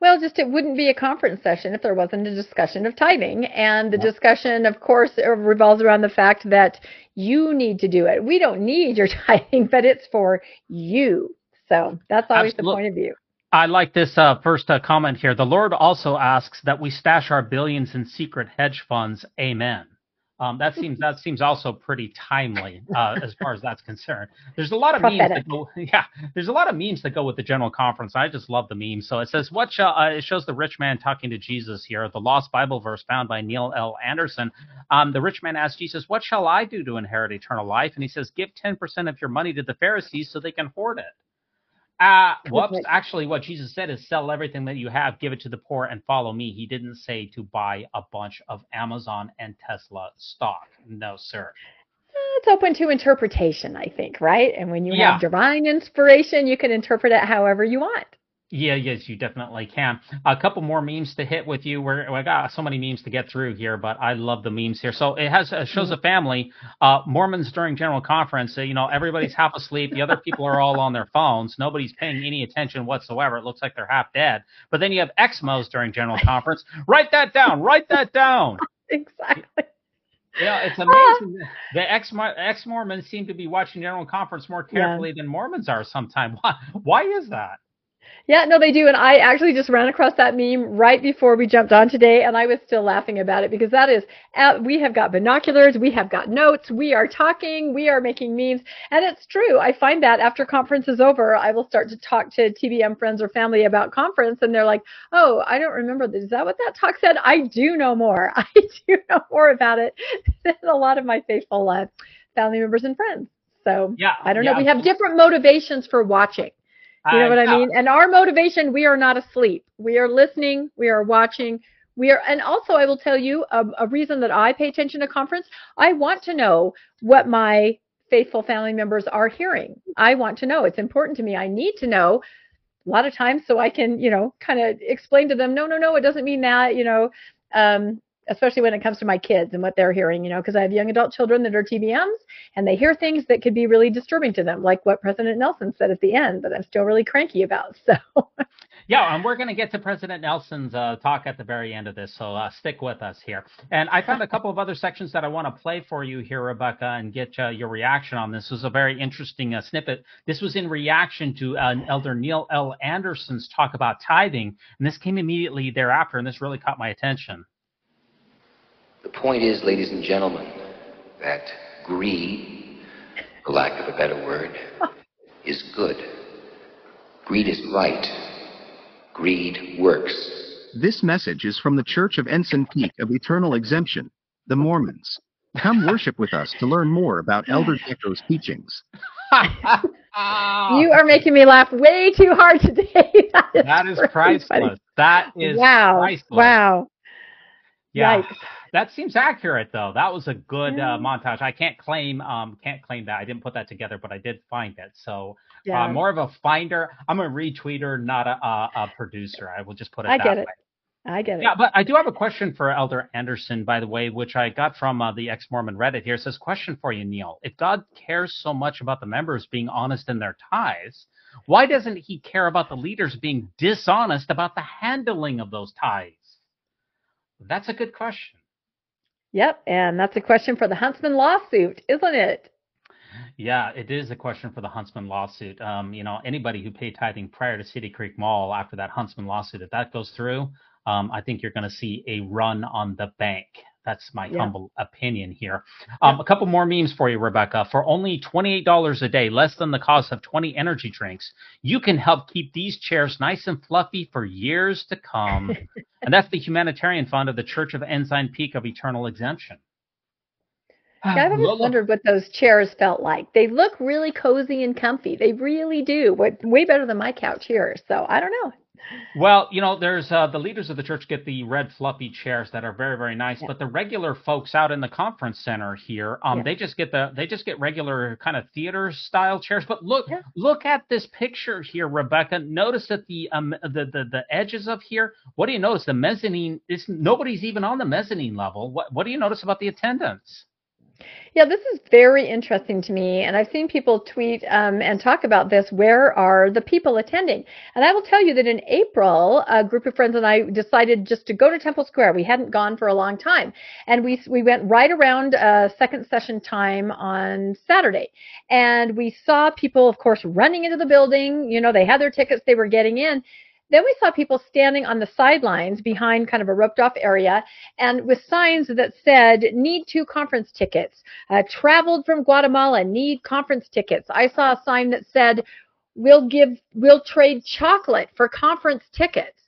Well, just it wouldn't be a conference session if there wasn't a discussion of tithing. And the yeah. discussion, of course, revolves around the fact that you need to do it. We don't need your tithing, but it's for you. So that's always Absolutely. the point of view. I like this uh, first uh, comment here. The Lord also asks that we stash our billions in secret hedge funds. Amen. Um, that seems that seems also pretty timely uh, as far as that's concerned. There's a lot of Prophetic. memes that go, yeah. There's a lot of memes that go with the general conference. I just love the memes. So it says, "What shall?" Uh, it shows the rich man talking to Jesus here. The lost Bible verse found by Neil L. Andersen. Um, the rich man asks Jesus, "What shall I do to inherit eternal life?" And he says, "Give ten percent of your money to the Pharisees so they can hoard it." Uh, whoops. Actually, what Jesus said is sell everything that you have, give it to the poor, and follow me. He didn't say to buy a bunch of Amazon and Tesla stock. No, sir. It's open to interpretation, I think, right? And when you yeah. have divine inspiration, you can interpret it however you want. Yeah, yes, you definitely can. A couple more memes to hit with you. Where I got so many memes to get through here, but I love the memes here. So it has uh, shows a family, uh, Mormons during general conference. You know, everybody's half asleep. The other people are all on their phones. Nobody's paying any attention whatsoever. It looks like they're half dead. But then you have Exmos during general conference. Write that down. Write that down. exactly. Yeah, it's amazing. the ex ex Mormons seem to be watching general conference more carefully yeah. than Mormons are sometimes. Why, why is that? Yeah, no, they do. And I actually just ran across that meme right before we jumped on today, and I was still laughing about it because that is, we have got binoculars, we have got notes, we are talking, we are making memes. And it's true. I find that after conference is over, I will start to talk to TBM friends or family about conference, and they're like, oh, I don't remember. Is that what that talk said? I do know more. I do know more about it than a lot of my faithful uh, family members and friends. So yeah, I don't know. We have different motivations for watching. You know what I mean? And our motivation, we are not asleep. We are listening. We are watching. We are, and also I will tell you a, a reason that I pay attention to conference. I want to know what my faithful family members are hearing. I want to know. It's important to me. I need to know a lot of times so I can, you know, kind of explain to them, no, no, no, it doesn't mean that, you know. Um, especially when it comes to my kids and what they're hearing, you know, because I have young adult children that are TBMs and they hear things that could be really disturbing to them, like what President Nelson said at the end that I'm still really cranky about. So, yeah, and we're going to get to President Nelson's uh, talk at the very end of this, so uh, stick with us here. And I found a couple of other sections that I want to play for you here, Rebecca, and get uh, your reaction on this. This was a very interesting uh, snippet. This was in reaction to uh, Elder Neil L. Andersen's talk about tithing, and this came immediately thereafter, and this really caught my attention. The point is, ladies and gentlemen, that greed, for lack of a better word, is good. Greed is right. Greed works. This message is from the Church of Ensign Peak of Eternal Exemption, the Mormons. Come worship with us to learn more about Elder Gekko's teachings. you are making me laugh way too hard today. that is, that is priceless. Funny. That is wow. priceless. Wow. Yeah. Yikes. That seems accurate though. That was a good uh, montage. I can't claim um can't claim that. I didn't put that together, but I did find it. So uh, yeah. uh, more of a finder. I'm a retweeter, not a, a, a producer. I will just put it I that get way. it. I get it. Yeah, but I do have a question for Elder Andersen, by the way, which I got from uh, the ex Mormon Reddit here. It says, Question for you, Neil. If God cares so much about the members being honest in their tithes, why doesn't he care about the leaders being dishonest about the handling of those tithes? That's a good question. Yep, and that's a question for the Huntsman lawsuit, isn't it? Yeah, it is a question for the Huntsman lawsuit. Um, you know, anybody who paid tithing prior to City Creek Mall after that Huntsman lawsuit, if that goes through, um, I think you're going to see a run on the bank. That's my yeah. humble opinion here. Um, yeah. A couple more memes for you, Rebecca. For only $28 a day, less than the cost of 20 energy drinks, you can help keep these chairs nice and fluffy for years to come. and that's the humanitarian fund of the Church of Ensign Peak of Eternal Exemption. Yeah, I've always wondered what those chairs felt like. They look really cozy and comfy. They really do. Way better than my couch here. So I don't know. Well, you know, there's uh, the leaders of the church get the red fluffy chairs that are very very nice, yeah. but the regular folks out in the conference center here, um, yeah. they just get the they just get regular kind of theater style chairs. But look yeah. look at this picture here, Rebecca. Notice that the um the, the the edges of here. What do you notice? The mezzanine is nobody's even on the mezzanine level. What what do you notice about the attendance? Yeah, this is very interesting to me, and I've seen people tweet um, and talk about this. Where are the people attending? And I will tell you that in April, a group of friends and I decided just to go to Temple Square. We hadn't gone for a long time, and we we went right around uh, second session time on Saturday, and we saw people, of course, running into the building. You know, they had their tickets, they were getting in, then we saw people standing on the sidelines behind kind of a roped off area and with signs that said, need two conference tickets. Uh, traveled from Guatemala, need conference tickets. I saw a sign that said, we'll give, we'll trade chocolate for conference tickets.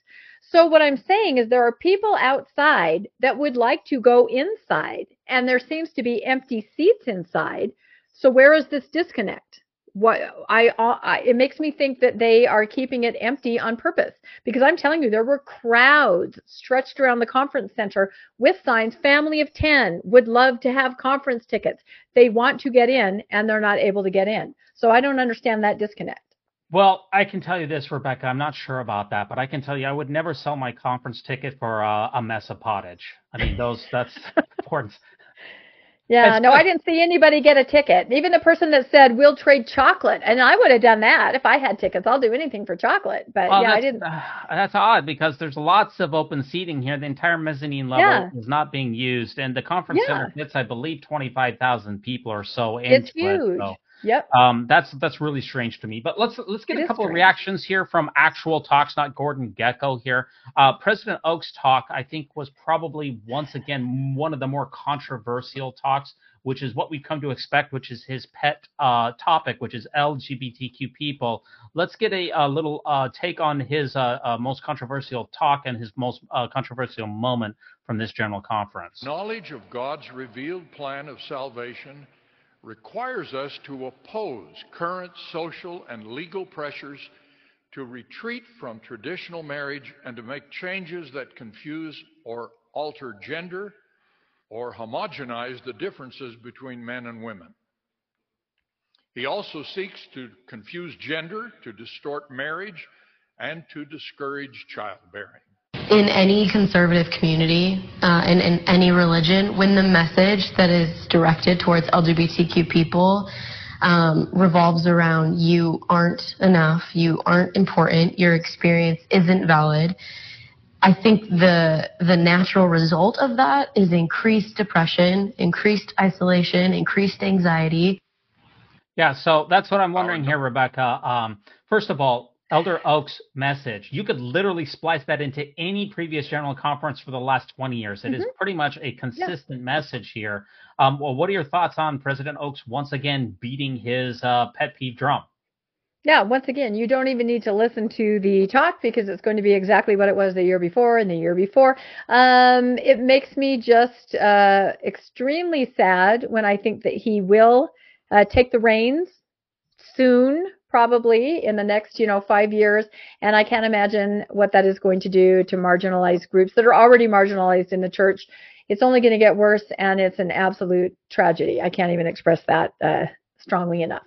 So what I'm saying is there are people outside that would like to go inside and there seems to be empty seats inside. So where is this disconnect? What I, I, it makes me think that they are keeping it empty on purpose because I'm telling you there were crowds stretched around the conference center with signs family of 10 would love to have conference tickets they want to get in and they're not able to get in so I don't understand that disconnect well, I can tell you this, Rebecca. I'm not sure about that, but I can tell you I would never sell my conference ticket for uh, a mess of pottage. I mean, those that's important. Yeah, no, I didn't see anybody get a ticket. Even the person that said we'll trade chocolate, and I would have done that if I had tickets. I'll do anything for chocolate, but well, yeah, I didn't. Uh, that's odd because there's lots of open seating here. The entire mezzanine level yeah. is not being used, and the conference yeah. center fits, I believe, twenty five thousand people or so. It's huge. It, so. Yep. Um, that's that's really strange to me. But let's let's get it a couple of reactions here from actual talks, not Gordon Gekko here. Uh, President Oaks' talk, I think, was probably once again one of the more controversial talks, which is what we've come to expect, which is his pet uh, topic, which is LGBTQ people. Let's get a, a little uh, take on his uh, uh, most controversial talk and his most uh, controversial moment from this general conference. Knowledge of God's revealed plan of salvation requires us to oppose current social and legal pressures to retreat from traditional marriage and to make changes that confuse or alter gender or homogenize the differences between men and women. He also seeks to confuse gender, to distort marriage, and to discourage childbearing. In any conservative community, uh, in, in any religion, when the message that is directed towards LGBTQ people um, revolves around you aren't enough, you aren't important, your experience isn't valid. I think the the natural result of that is increased depression, increased isolation, increased anxiety. Yeah, so that's what I'm wondering here, Rebecca. Um, first of all, Elder Oaks' message, you could literally splice that into any previous general conference for the last 20 years. It mm-hmm. is pretty much a consistent yeah. message here. Um, well, what are your thoughts on President Oaks once again beating his uh, pet peeve drum? Yeah, once again, you don't even need to listen to the talk because it's going to be exactly what it was the year before and the year before. Um, it makes me just uh, extremely sad when I think that he will uh, take the reins soon probably in the next, you know, five years. And I can't imagine what that is going to do to marginalized groups that are already marginalized in the church. It's only going to get worse, and it's an absolute tragedy. I can't even express that uh, strongly enough.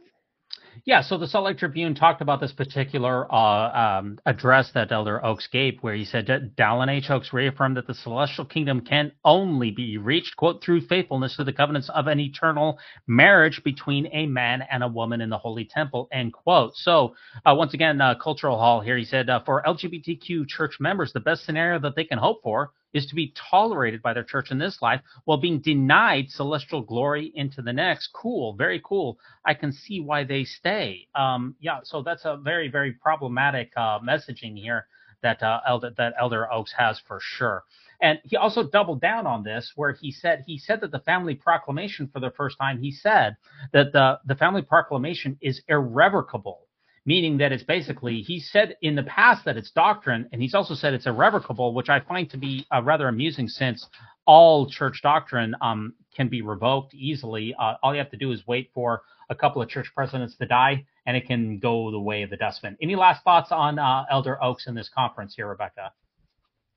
Yeah, so the Salt Lake Tribune talked about this particular uh, um, address that Elder Oaks gave, where he said that Dallin H. Oaks reaffirmed that the celestial kingdom can only be reached, quote, through faithfulness to the covenants of an eternal marriage between a man and a woman in the holy temple, end quote. So, uh, once again, uh, Cultural Hall here, he said, uh, for LGBTQ church members, the best scenario that they can hope for is to be tolerated by their church in this life while being denied celestial glory into the next. Cool, very cool. I can see why they stay. Um, yeah, so that's a very, very problematic uh, messaging here that uh, Elder that Elder Oaks has for sure. And he also doubled down on this, where he said he said that the family proclamation for the first time he said that the the family proclamation is irrevocable meaning that it's basically he said in the past that it's doctrine, and he's also said it's irrevocable, which I find to be uh, rather amusing since all church doctrine um, can be revoked easily. Uh, all you have to do is wait for a couple of church presidents to die, and it can go the way of the dustbin. Any last thoughts on uh, Elder Oaks in this conference here, Rebecca?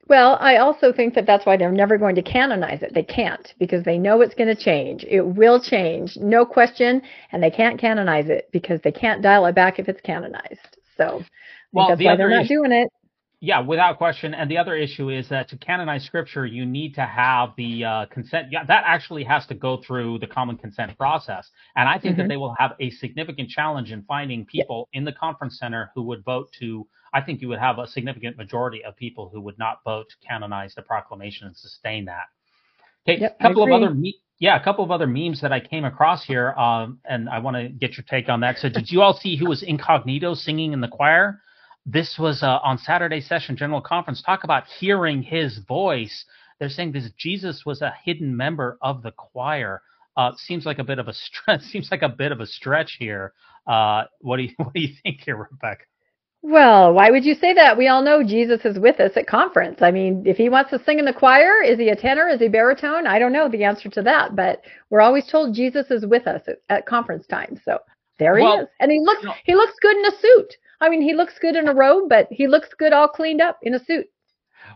Well, I also think that that's why they're never going to canonize it. They can't because they know it's going to change. It will change, no question, and they can't canonize it because they can't dial it back if it's canonized. So well, that's the why they're not issue, doing it. Yeah, without question. And the other issue is that to canonize scripture, you need to have the uh, consent. Yeah, that actually has to go through the common consent process. And I think mm-hmm. that they will have a significant challenge in finding people yeah. in the conference center who would vote to I think you would have a significant majority of people who would not vote to canonize the proclamation and sustain that. Okay, yep, a couple of other me- yeah, a couple of other memes that I came across here, um, and I want to get your take on that. So, did you all see who was incognito singing in the choir? This was uh, on Saturday session general conference. Talk about hearing his voice. They're saying this Jesus was a hidden member of the choir. Uh, seems like a bit of a stretch. Seems like a bit of a stretch here. Uh, what do you what do you think here, Rebecca? Well, why would you say that? We all know Jesus is with us at conference. I mean, if he wants to sing in the choir, is he a tenor? Is he baritone? I don't know the answer to that, but we're always told Jesus is with us at, at conference time. So there he well, is, and he looks he looks good in a suit. I mean, he looks good in a robe, but he looks good all cleaned up in a suit.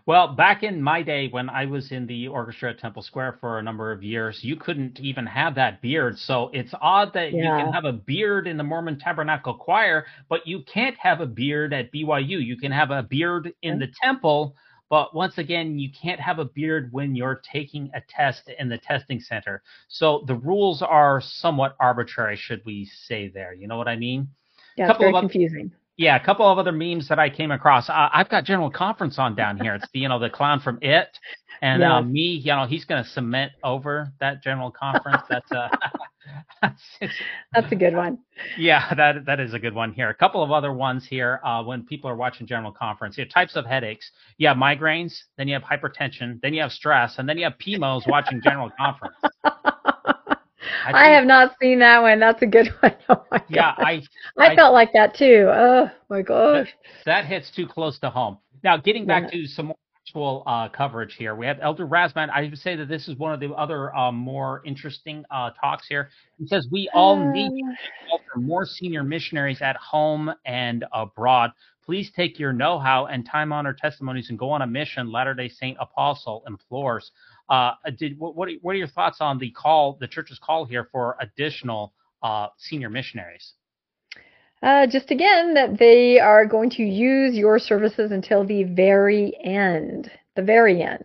Well, back in my day when I was in the orchestra at Temple Square for a number of years, you couldn't even have that beard. So it's odd that yeah. you can have a beard in the Mormon Tabernacle Choir, but you can't have a beard at BYU. You can have a beard in the temple, but once again, you can't have a beard when you're taking a test in the testing center. So the rules are somewhat arbitrary, should we say there? You know what I mean? Yeah, it's very confusing. Yeah, a couple of other memes that I came across. Uh, I've got General Conference on down here. It's the, you know the clown from It, and uh, me. You know he's going to cement over that General Conference. That's uh, that's a good one. Yeah, that that is a good one here. A couple of other ones here. Uh, when people are watching General Conference, you have types of headaches. You have migraines, then you have hypertension, then you have stress, and then you have PMOs watching General Conference. I, I, have not seen that one. That's a good one. Oh yeah, I, I, I felt like that too. Oh my gosh. That, hits too close to home. Now, getting back yeah. to some more actual uh, coverage here, we have Elder Rasband. I would say that this is one of the other uh, more interesting uh, talks here. He says we all need uh. more senior missionaries at home and abroad. Please take your know-how and time-honored testimonies and go on a mission. Latter-day Saint Apostle implores. Uh, did what, what are your thoughts on the call, the church's call here for additional uh, senior missionaries? Uh, just again, that they are going to use your services until the very end. The very end.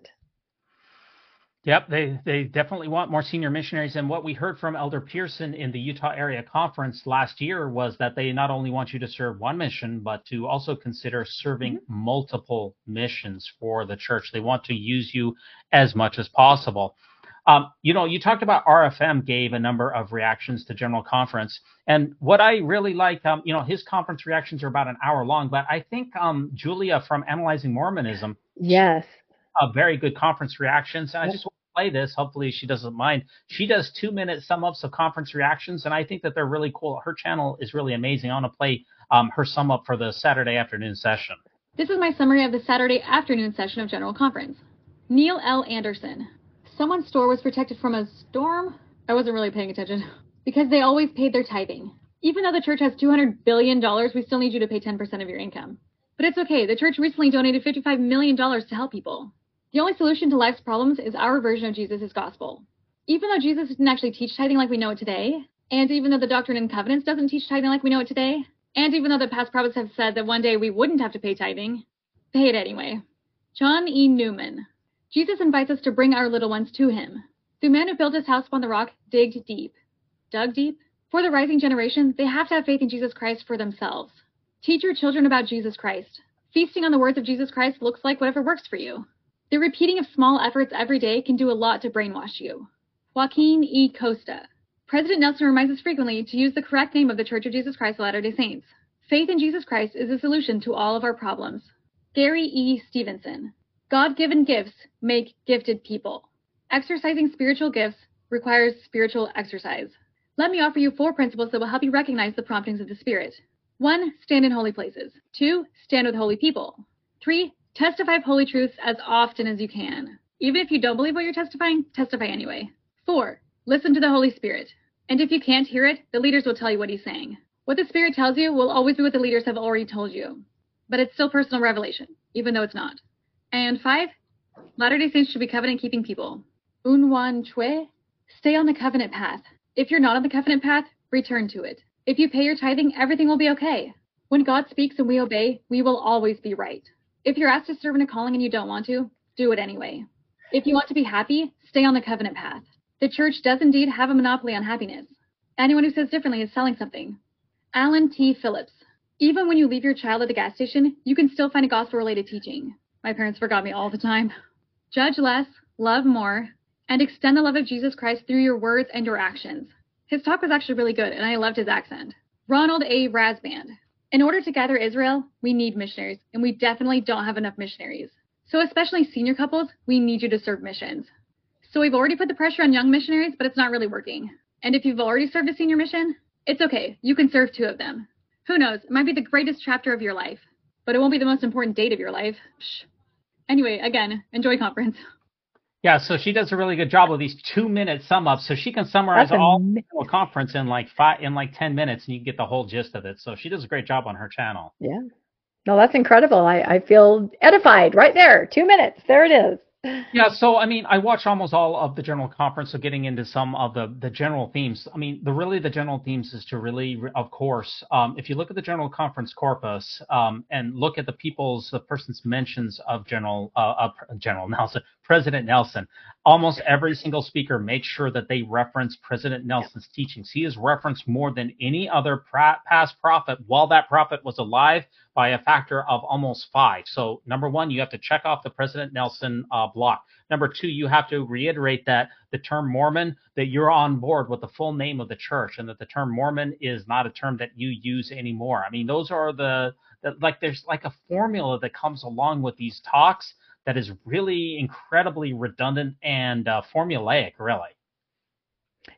Yep, they, they definitely want more senior missionaries. And what we heard from Elder Pearson in the Utah area conference last year was that they not only want you to serve one mission, but to also consider serving mm-hmm. multiple missions for the church. They want to use you as much as possible. Um, you know, you talked about RFM gave a number of reactions to General Conference, and what I really like, um, you know, his conference reactions are about an hour long, but I think um, Julia from Analyzing Mormonism, yes, a very good conference reactions, and I just play this. Hopefully, she doesn't mind. She does two minute sum ups of conference reactions, and I think that they're really cool. Her channel is really amazing. I want to play um, her sum up for the Saturday afternoon session. This is my summary of the Saturday afternoon session of General Conference. Neil L. Andersen, someone's store was protected from a storm. I wasn't really paying attention because they always paid their tithing. Even though the church has $200 billion, we still need you to pay 10% of your income. But it's okay. The church recently donated $55 million to help people. The only solution to life's problems is our version of Jesus' gospel. Even though Jesus didn't actually teach tithing like we know it today, and even though the Doctrine and Covenants doesn't teach tithing like we know it today, and even though the past prophets have said that one day we wouldn't have to pay tithing, pay it anyway. John E. Newman, Jesus invites us to bring our little ones to him. The man who built his house upon the rock digged deep. Dug deep? For the rising generation, they have to have faith in Jesus Christ for themselves. Teach your children about Jesus Christ. Feasting on the words of Jesus Christ looks like whatever works for you. The repeating of small efforts every day can do a lot to brainwash you. Joaquin E. Costa. President Nelson reminds us frequently to use the correct name of the Church of Jesus Christ of Latter day Saints. Faith in Jesus Christ is the solution to all of our problems. Gary E. Stevenson. God given gifts make gifted people. Exercising spiritual gifts requires spiritual exercise. Let me offer you four principles that will help you recognize the promptings of the Spirit. 1. Stand in holy places. 2. Stand with holy people. 3. Testify holy truths as often as you can. Even if you don't believe what you're testifying, testify anyway. 4. Listen to the Holy Spirit. And if you can't hear it, the leaders will tell you what he's saying. What the Spirit tells you will always be what the leaders have already told you. But it's still personal revelation, even though it's not. And five, Latter day Saints should be covenant keeping people. Unwan Chue, stay on the covenant path. If you're not on the covenant path, return to it. If you pay your tithing, everything will be okay. When God speaks and we obey, we will always be right. If you're asked to serve in a calling and you don't want to, do it anyway. If you want to be happy, stay on the covenant path. The church does indeed have a monopoly on happiness. Anyone who says differently is selling something. Alan T. Phillips. Even when you leave your child at the gas station, you can still find a gospel related teaching. My parents forgot me all the time. Judge less, love more, and extend the love of Jesus Christ through your words and your actions. His talk was actually really good, and I loved his accent. Ronald A. Rasband. In order to gather Israel, we need missionaries, and we definitely don't have enough missionaries. So, especially senior couples, we need you to serve missions. So, we've already put the pressure on young missionaries, but it's not really working. And if you've already served a senior mission, it's okay. You can serve two of them. Who knows? It might be the greatest chapter of your life but it won't be the most important date of your life. Anyway, again, enjoy conference. Yeah, so she does a really good job with these two minute sum ups, so she can summarize That's all the conference in like five in like ten minutes, and you get the whole gist of it. So she does a great job on her channel. Yeah, no, that's incredible. I I feel edified right there. Two minutes, there it is yeah, so I mean, I watch almost all of the general conference, so getting into some of the the general themes. I mean, the really the general themes is to really, of course, um, if you look at the general conference corpus um, and look at the people's the person's mentions of General uh, uh, General Nelson, President Nelson, almost every single speaker makes sure that they reference President Nelson's teachings. He is referenced more than any other past prophet while that prophet was alive by a factor of almost five. So, number one, you have to check off the President Nelson uh, block. Number two, you have to reiterate that the term Mormon, that you're on board with the full name of the church and that the term Mormon is not a term that you use anymore. I mean, those are the, the like, there's like a formula that comes along with these talks that is really incredibly redundant and uh, formulaic, really.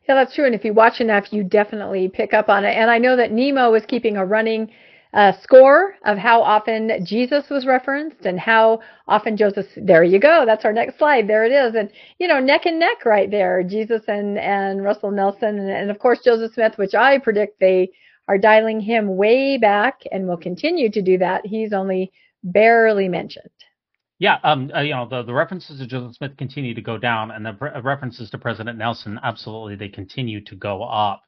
Yeah, that's true. And if you watch enough, you definitely pick up on it. And I know that Nemo was keeping a running uh, score of how often Jesus was referenced and how often Joseph. There you go. That's our next slide. There it is. And you know, neck and neck right there, Jesus and and Russell Nelson, and, and of course Joseph Smith, which I predict they are dialing him way back and will continue to do that. He's only barely mentioned. Yeah, um, uh, you know, the, the references to Joseph Smith continue to go down, and the references to President Nelson, absolutely, they continue to go up.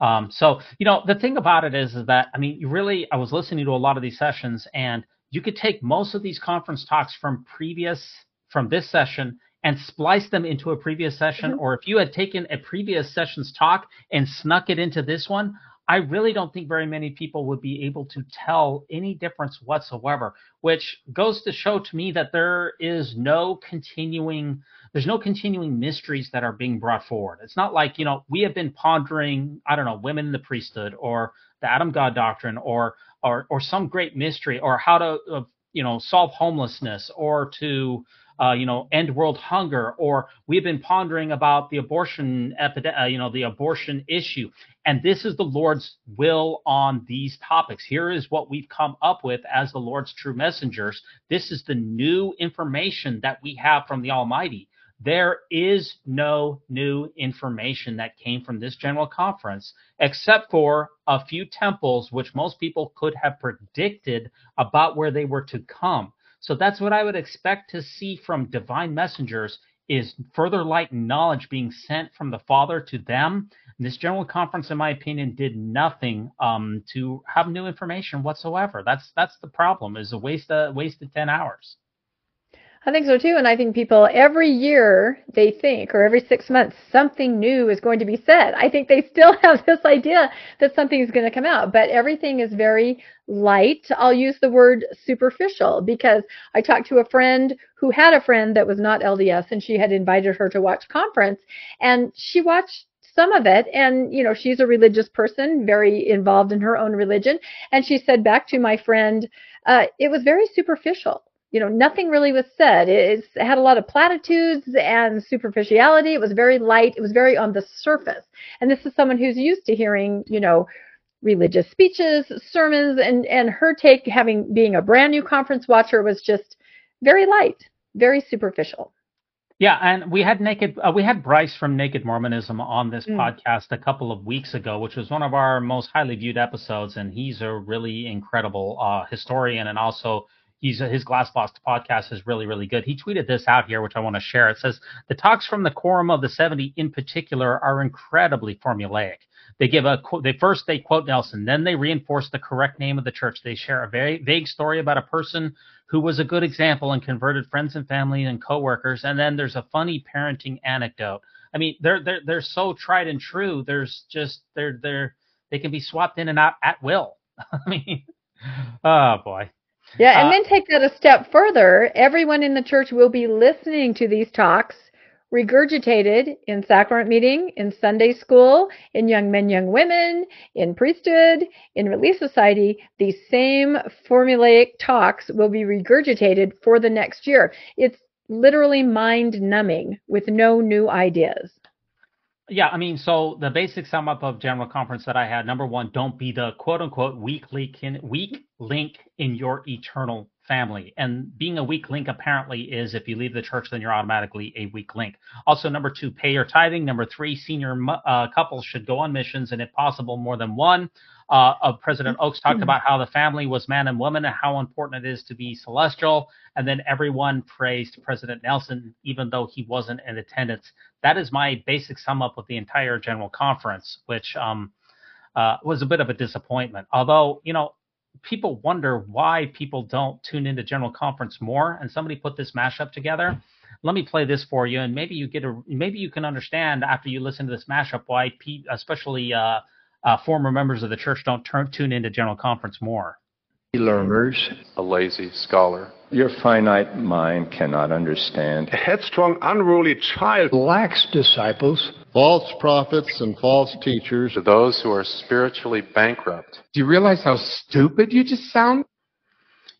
Um, so, you know, the thing about it is, is that, I mean, you really, I was listening to a lot of these sessions and you could take most of these conference talks from previous, from this session and splice them into a previous session. Mm-hmm. Or if you had taken a previous session's talk and snuck it into this one, I really don't think very many people would be able to tell any difference whatsoever, which goes to show to me that there is no continuing there's no continuing mysteries that are being brought forward. It's not like, you know, we have been pondering, I don't know, women in the priesthood or the Adam God doctrine or or or some great mystery or how to uh, you know solve homelessness or to uh, you know, end world hunger, or we've been pondering about the abortion epidemic, uh, you know, the abortion issue. And this is the Lord's will on these topics. Here is what we've come up with as the Lord's true messengers. This is the new information that we have from the Almighty. There is no new information that came from this general conference, except for a few temples, which most people could have predicted about where they were to come. So that's what I would expect to see from divine messengers is further light and knowledge being sent from the Father to them. And this general conference, in my opinion, did nothing um, to have new information whatsoever. That's that's the problem. Is a waste of wasted ten hours. I think so too. And I think people every year they think, or every six months, something new is going to be said. I think they still have this idea that something is going to come out, but everything is very light. I'll use the word superficial because I talked to a friend who had a friend that was not LDS and she had invited her to watch conference and she watched some of it and you know she's a religious person very involved in her own religion and she said back to my friend uh, it was very superficial you know, nothing really was said. It, it had a lot of platitudes and superficiality. It was very light. It was very on the surface. And this is someone who's used to hearing, you know, religious speeches, sermons, and and her take, having being a brand new conference watcher, was just very light, very superficial. Yeah, and we had naked uh, we had Bryce from Naked Mormonism on this mm. podcast a couple of weeks ago, which was one of our most highly viewed episodes, and he's a really incredible uh, historian and also he's his Glass Box podcast is really really good. He tweeted this out here, which I want to share. It says the talks from the Quorum of the Seventy in particular are incredibly formulaic. They give a they first they quote Nelson, then they reinforce the correct name of the church. They share a very vague story about a person who was a good example and converted friends and family and coworkers, and then there's a funny parenting anecdote. I mean, they're they're they're so tried and true. There's just they're they're they can be swapped in and out at will. I mean, oh boy. Yeah, and uh, then take that a step further. Everyone in the church will be listening to these talks regurgitated in sacrament meeting, in Sunday school, in young men, young women, in priesthood, in Relief Society. These same formulaic talks will be regurgitated for the next year. It's literally mind numbing with no new ideas. Yeah, I mean, so the basic sum up of general conference that I had, number one, don't be the quote unquote weak link in, weak link in your eternal family. And being a weak link apparently is if you leave the church, then you're automatically a weak link. Also, number two, pay your tithing. Number three, senior uh, couples should go on missions and if possible, more than one uh, of President Oaks talked about how the family was man and woman and how important it is to be celestial. And then everyone praised President Nelson, even though he wasn't in attendance. That is my basic sum up of the entire general conference, which um, uh, was a bit of a disappointment. Although, you know, people wonder why people don't tune into general conference more. And somebody put this mashup together. Let me play this for you, and maybe you get a maybe you can understand after you listen to this mashup why, especially uh, uh, former members of the church don't turn, tune into General Conference more. Learners, a lazy scholar. Your finite mind cannot understand. A headstrong, unruly child. Lax disciples. False prophets and false teachers. To those who are spiritually bankrupt. Do you realize how stupid you just sound?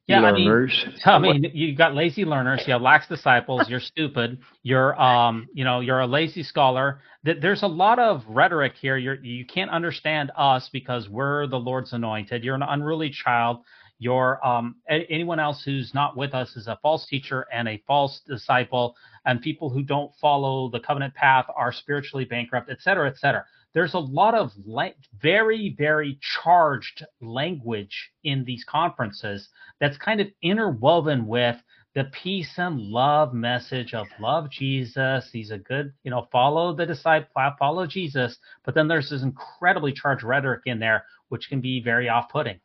Yeah, learners. I mean, I mean, you got lazy learners, you have lax disciples, you're stupid, you're um, you know, you're a lazy scholar. There's a lot of rhetoric here. You're you can't understand us because we're the Lord's anointed. You're an unruly child. You're um, anyone else who's not with us is a false teacher and a false disciple, and people who don't follow the covenant path are spiritually bankrupt, et cetera, et cetera there's a lot of la- very, very charged language in these conferences that's kind of interwoven with the peace and love message of love Jesus. He's a good, you know, follow the disciple, follow Jesus. But then there's this incredibly charged rhetoric in there, which can be very off putting.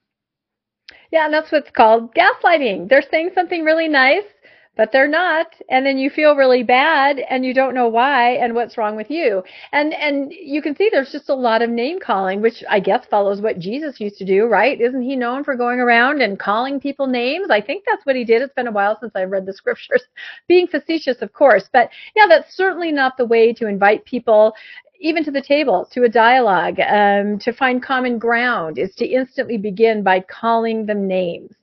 Yeah, and that's what's called gaslighting. They're saying something really nice, but they're not and then you feel really bad and you don't know why and what's wrong with you. And and you can see there's just a lot of name calling which i guess follows what jesus used to do right? Isn't he known for going around and calling people names? I think that's what he did. It's been a while since i've read the scriptures. Being facetious of course. But yeah that's certainly not the way to invite people even to the table, to a dialogue, um, to find common ground, is to instantly begin by calling them names.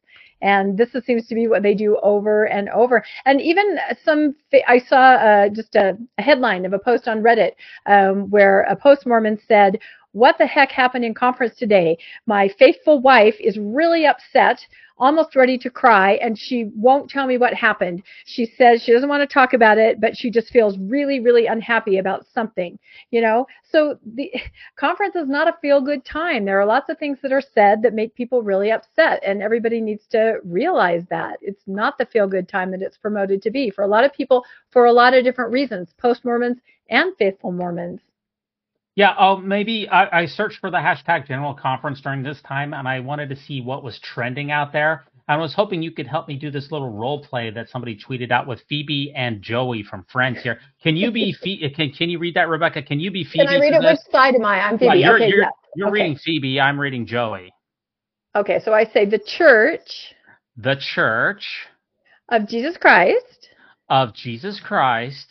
And this seems to be what they do over and over. And even some, I saw uh, just a, a, headline of a post on Reddit um, where a post Mormon said, what the heck happened in conference today? My faithful wife is really upset almost ready to cry and she won't tell me what happened. She says she doesn't want to talk about it, but she just feels really, really unhappy about something, you know? So the conference is not a feel good time. There are lots of things that are said that make people really upset and everybody needs to realize that. It's not the feel good time that it's promoted to be for a lot of people for a lot of different reasons, post Mormons and faithful Mormons. Yeah, oh, maybe I, I, searched for the hashtag general conference during this time and I wanted to see what was trending out there. I was hoping you could help me do this little role play that somebody tweeted out with Phoebe and Joey from Friends here. Can you be can can you read that, Rebecca? Can you be Phoebe? Can I read it? This? Which side am I? I'm Phoebe. you're okay, you're, yeah. you're okay. reading Phoebe. I'm reading Joey. Okay, so I say the church. The church of Jesus Christ. Of Jesus Christ.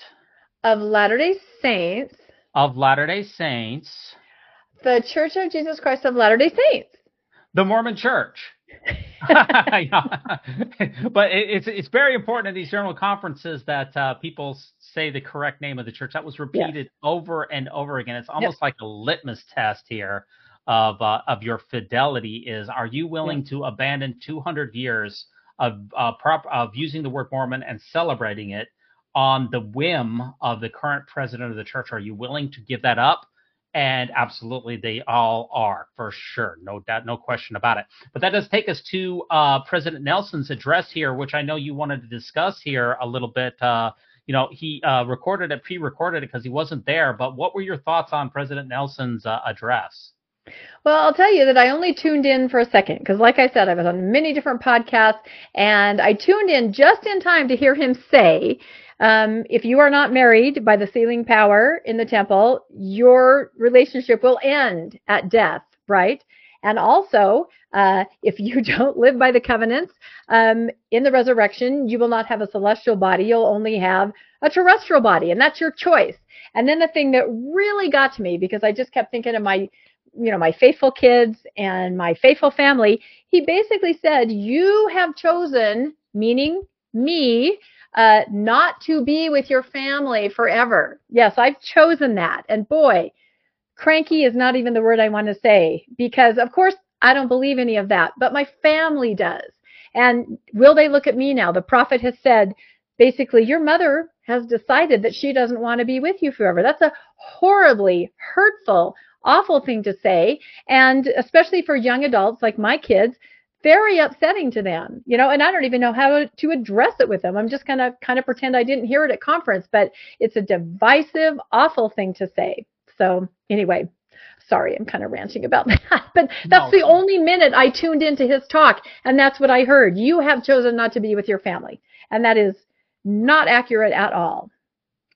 Of Latter Day Saints of Latter day Saints. The Church of Jesus Christ of Latter day Saints. The Mormon Church. but it, it's it's very important in these general conferences that uh, people say the correct name of the church. That was repeated yes. over and over again. It's almost yep. like a litmus test here of uh, of your fidelity. Is are you willing to abandon 200 years of uh, prop of using the word Mormon and celebrating it on the whim of the current president of the church. Are you willing to give that up? And absolutely, they all are for sure, no doubt, no question about it. But that does take us to uh, President Nelson's address here, which I know you wanted to discuss here a little bit. Uh, you know, he uh, recorded it, pre-recorded it because he wasn't there. But what were your thoughts on President Nelson's uh, address? Well, I'll tell you that I only tuned in for a second because, like I said, I was on many different podcasts and I tuned in just in time to hear him say um, if you are not married by the sealing power in the temple, your relationship will end at death, right? And also, uh, if you don't live by the covenants um, in the resurrection, you will not have a celestial body. You'll only have a terrestrial body, and that's your choice. And then the thing that really got to me, because I just kept thinking of my, you know, my faithful kids and my faithful family, he basically said, You have chosen, meaning me, uh, not to be with your family forever. Yes, I've chosen that. And boy, cranky is not even the word I want to say because, of course, I don't believe any of that, but my family does. And will they look at me now? The prophet has said, basically, your mother has decided that she doesn't want to be with you forever. That's a horribly hurtful, awful thing to say. And especially for young adults like my kids, very upsetting to them, you know, and I don't even know how to address it with them. I'm just going to kind of pretend I didn't hear it at conference, but it's a divisive, awful thing to say. So anyway, sorry, I'm kind of ranting about that, but that's no. the only minute I tuned into his talk. And that's what I heard. You have chosen not to be with your family. And that is not accurate at all.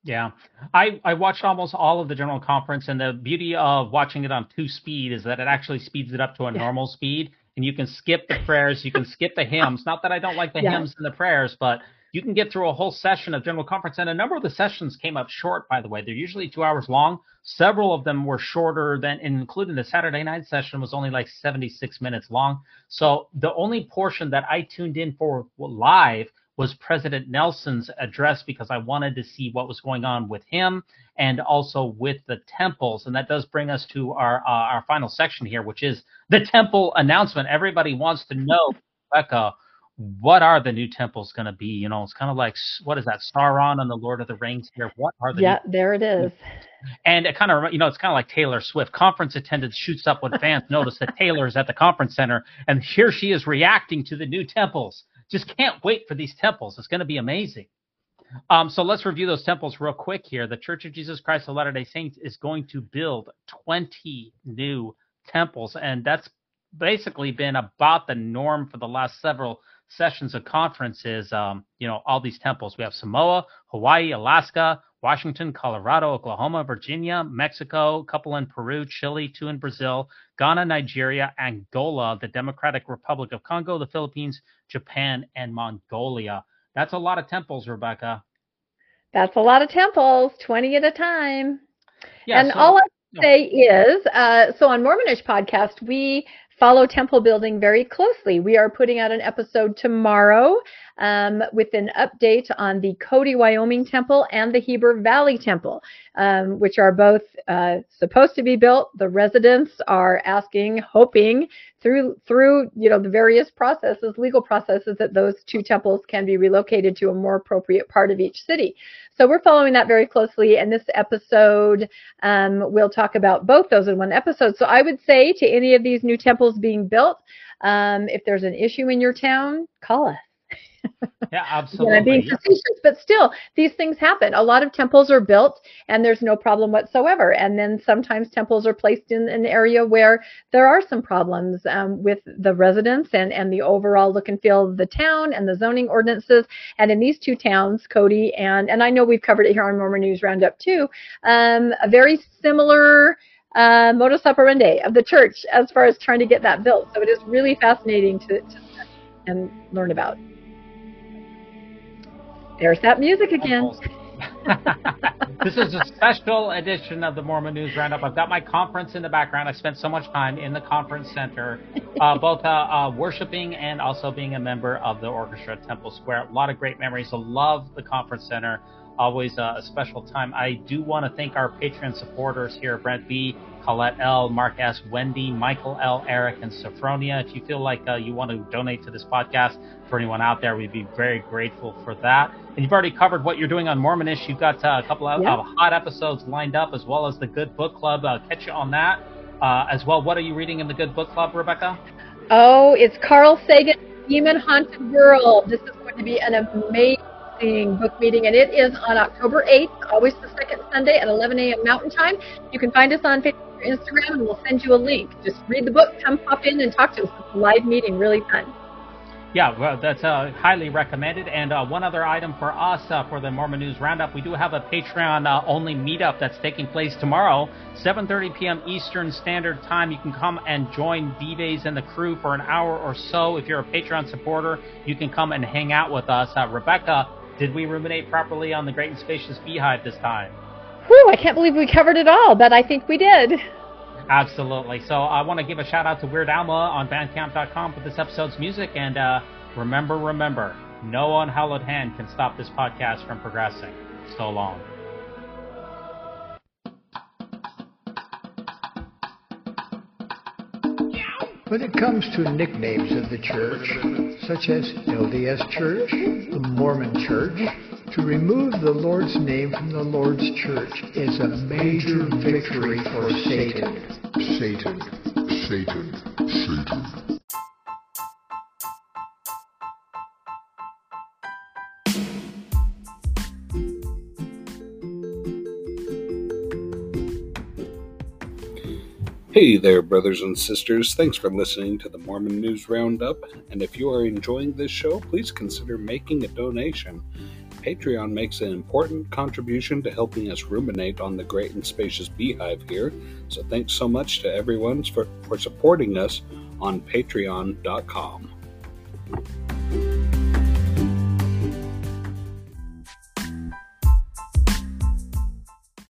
Yeah, I, I watched almost all of the general conference, and the beauty of watching it on two speed is that it actually speeds it up to a yeah. normal speed and you can skip the prayers, you can skip the hymns. Not that I don't like the hymns and the prayers, but you can get through a whole session of general conference. And a number of the sessions came up short, by the way. They're usually two hours long. Several of them were shorter than, including the Saturday night session was only like 76 minutes long. So the only portion that I tuned in for live was President Nelson's address because I wanted to see what was going on with him and also with the temples. And that does bring us to our uh, our final section here, which is the temple announcement. Everybody wants to know, Becca, what are the new temples going to be? You know, it's kind of like what is that Sauron and the Lord of the Rings here? What are the yeah? there it is. And it kind of you know it's kind of like Taylor Swift. Conference attendance shoots up when fans notice that Taylor is at the conference center, and here she is reacting to the new temples just can't wait for these temples. It's going to be amazing. Um, so let's review those temples real quick here. The Church of Jesus Christ of Latter day Saints is going to build 20 new temples, and that's basically been about the norm for the last several sessions of conferences. Um, you know, all these temples. We have Samoa, Hawaii, Alaska, Washington, Colorado, Oklahoma, Virginia, Mexico, a couple in Peru, Chile, two in Brazil, Ghana, Nigeria, Angola, the Democratic Republic of Congo, the Philippines, Japan, and Mongolia. That's a lot of temples, Rebecca. That's a lot of temples, 20 at a time. Yeah, and so- all I say is, uh, so on Mormonish podcast, we follow temple building very closely. We are putting out an episode tomorrow um, with an update on the Cody, Wyoming temple and the Heber Valley temple, um, which are both uh, supposed to be built. The residents are asking, hoping through through you know the various processes, legal processes, that those two temples can be relocated to a more appropriate part of each city. So we're following that very closely. And this episode, um, we'll talk about both those in one episode. So I would say to any of these new temples being built, um, if there's an issue in your town, call us. Yeah, absolutely. I'm being facetious, but still, these things happen. A lot of temples are built and there's no problem whatsoever. And then sometimes temples are placed in an area where there are some problems um, with the residents and, and the overall look and feel of the town and the zoning ordinances. And in these two towns, Cody and, and I know we've covered it here on Mormon News Roundup too, um, a very similar uh, modus operandi of the church as far as trying to get that built. So it is really fascinating to, to and learn about. There's that music again. this is a special edition of the Mormon News Roundup. I've got my conference in the background. I spent so much time in the conference center, uh, both uh, uh, worshiping and also being a member of the orchestra at Temple Square. A lot of great memories. I love the conference center. Always uh, a special time. I do want to thank our Patreon supporters here Brent B., Colette L., Mark S., Wendy, Michael L., Eric, and Sophronia. If you feel like uh, you want to donate to this podcast for anyone out there, we'd be very grateful for that. And you've already covered what you're doing on Mormonish. You've got uh, a couple of, Yeah. of hot episodes lined up, as well as the Good Book Club. Uh, catch you on that uh, as well. What are you reading in the Good Book Club, Rebecca? Oh, it's Carl Sagan, Demon Haunted World. This is going to be an amazing book meeting, and it is on October 8th, always the second Sunday at 11 a.m. Mountain Time. You can find us on Facebook Instagram, and we'll send you a link. Just read the book, come pop in and talk to us. It's a live meeting, really fun. Yeah, well, that's uh, highly recommended. And uh, one other item for us uh, for the Mormon News Roundup, we do have a Patreon uh, meetup that's taking place tomorrow, 7:30 p.m. Eastern Standard Time. You can come and join Dives and the crew for an hour or so. If you're a Patreon supporter, you can come and hang out with us. Uh, Rebecca, did we ruminate properly on the Great and Spacious Beehive this time? Whew, I can't believe we covered it all, but I think we did. Absolutely. So I want to give a shout out to Weird Alma on Bandcamp.com for this episode's music. And uh, remember, remember, no unhallowed hand can stop this podcast from progressing. So long. When it comes to nicknames of the church, such as LDS Church, the Mormon Church, to remove the Lord's name from the Lord's church is a major victory for Satan. Satan, Satan, Satan. Hey there, brothers and sisters. Thanks for listening to the Mormon News Roundup. And if you are enjoying this show, please consider making a donation. Patreon makes an important contribution to helping us ruminate on the great and spacious beehive here. So thanks so much to everyone for, for supporting us on patreon.com.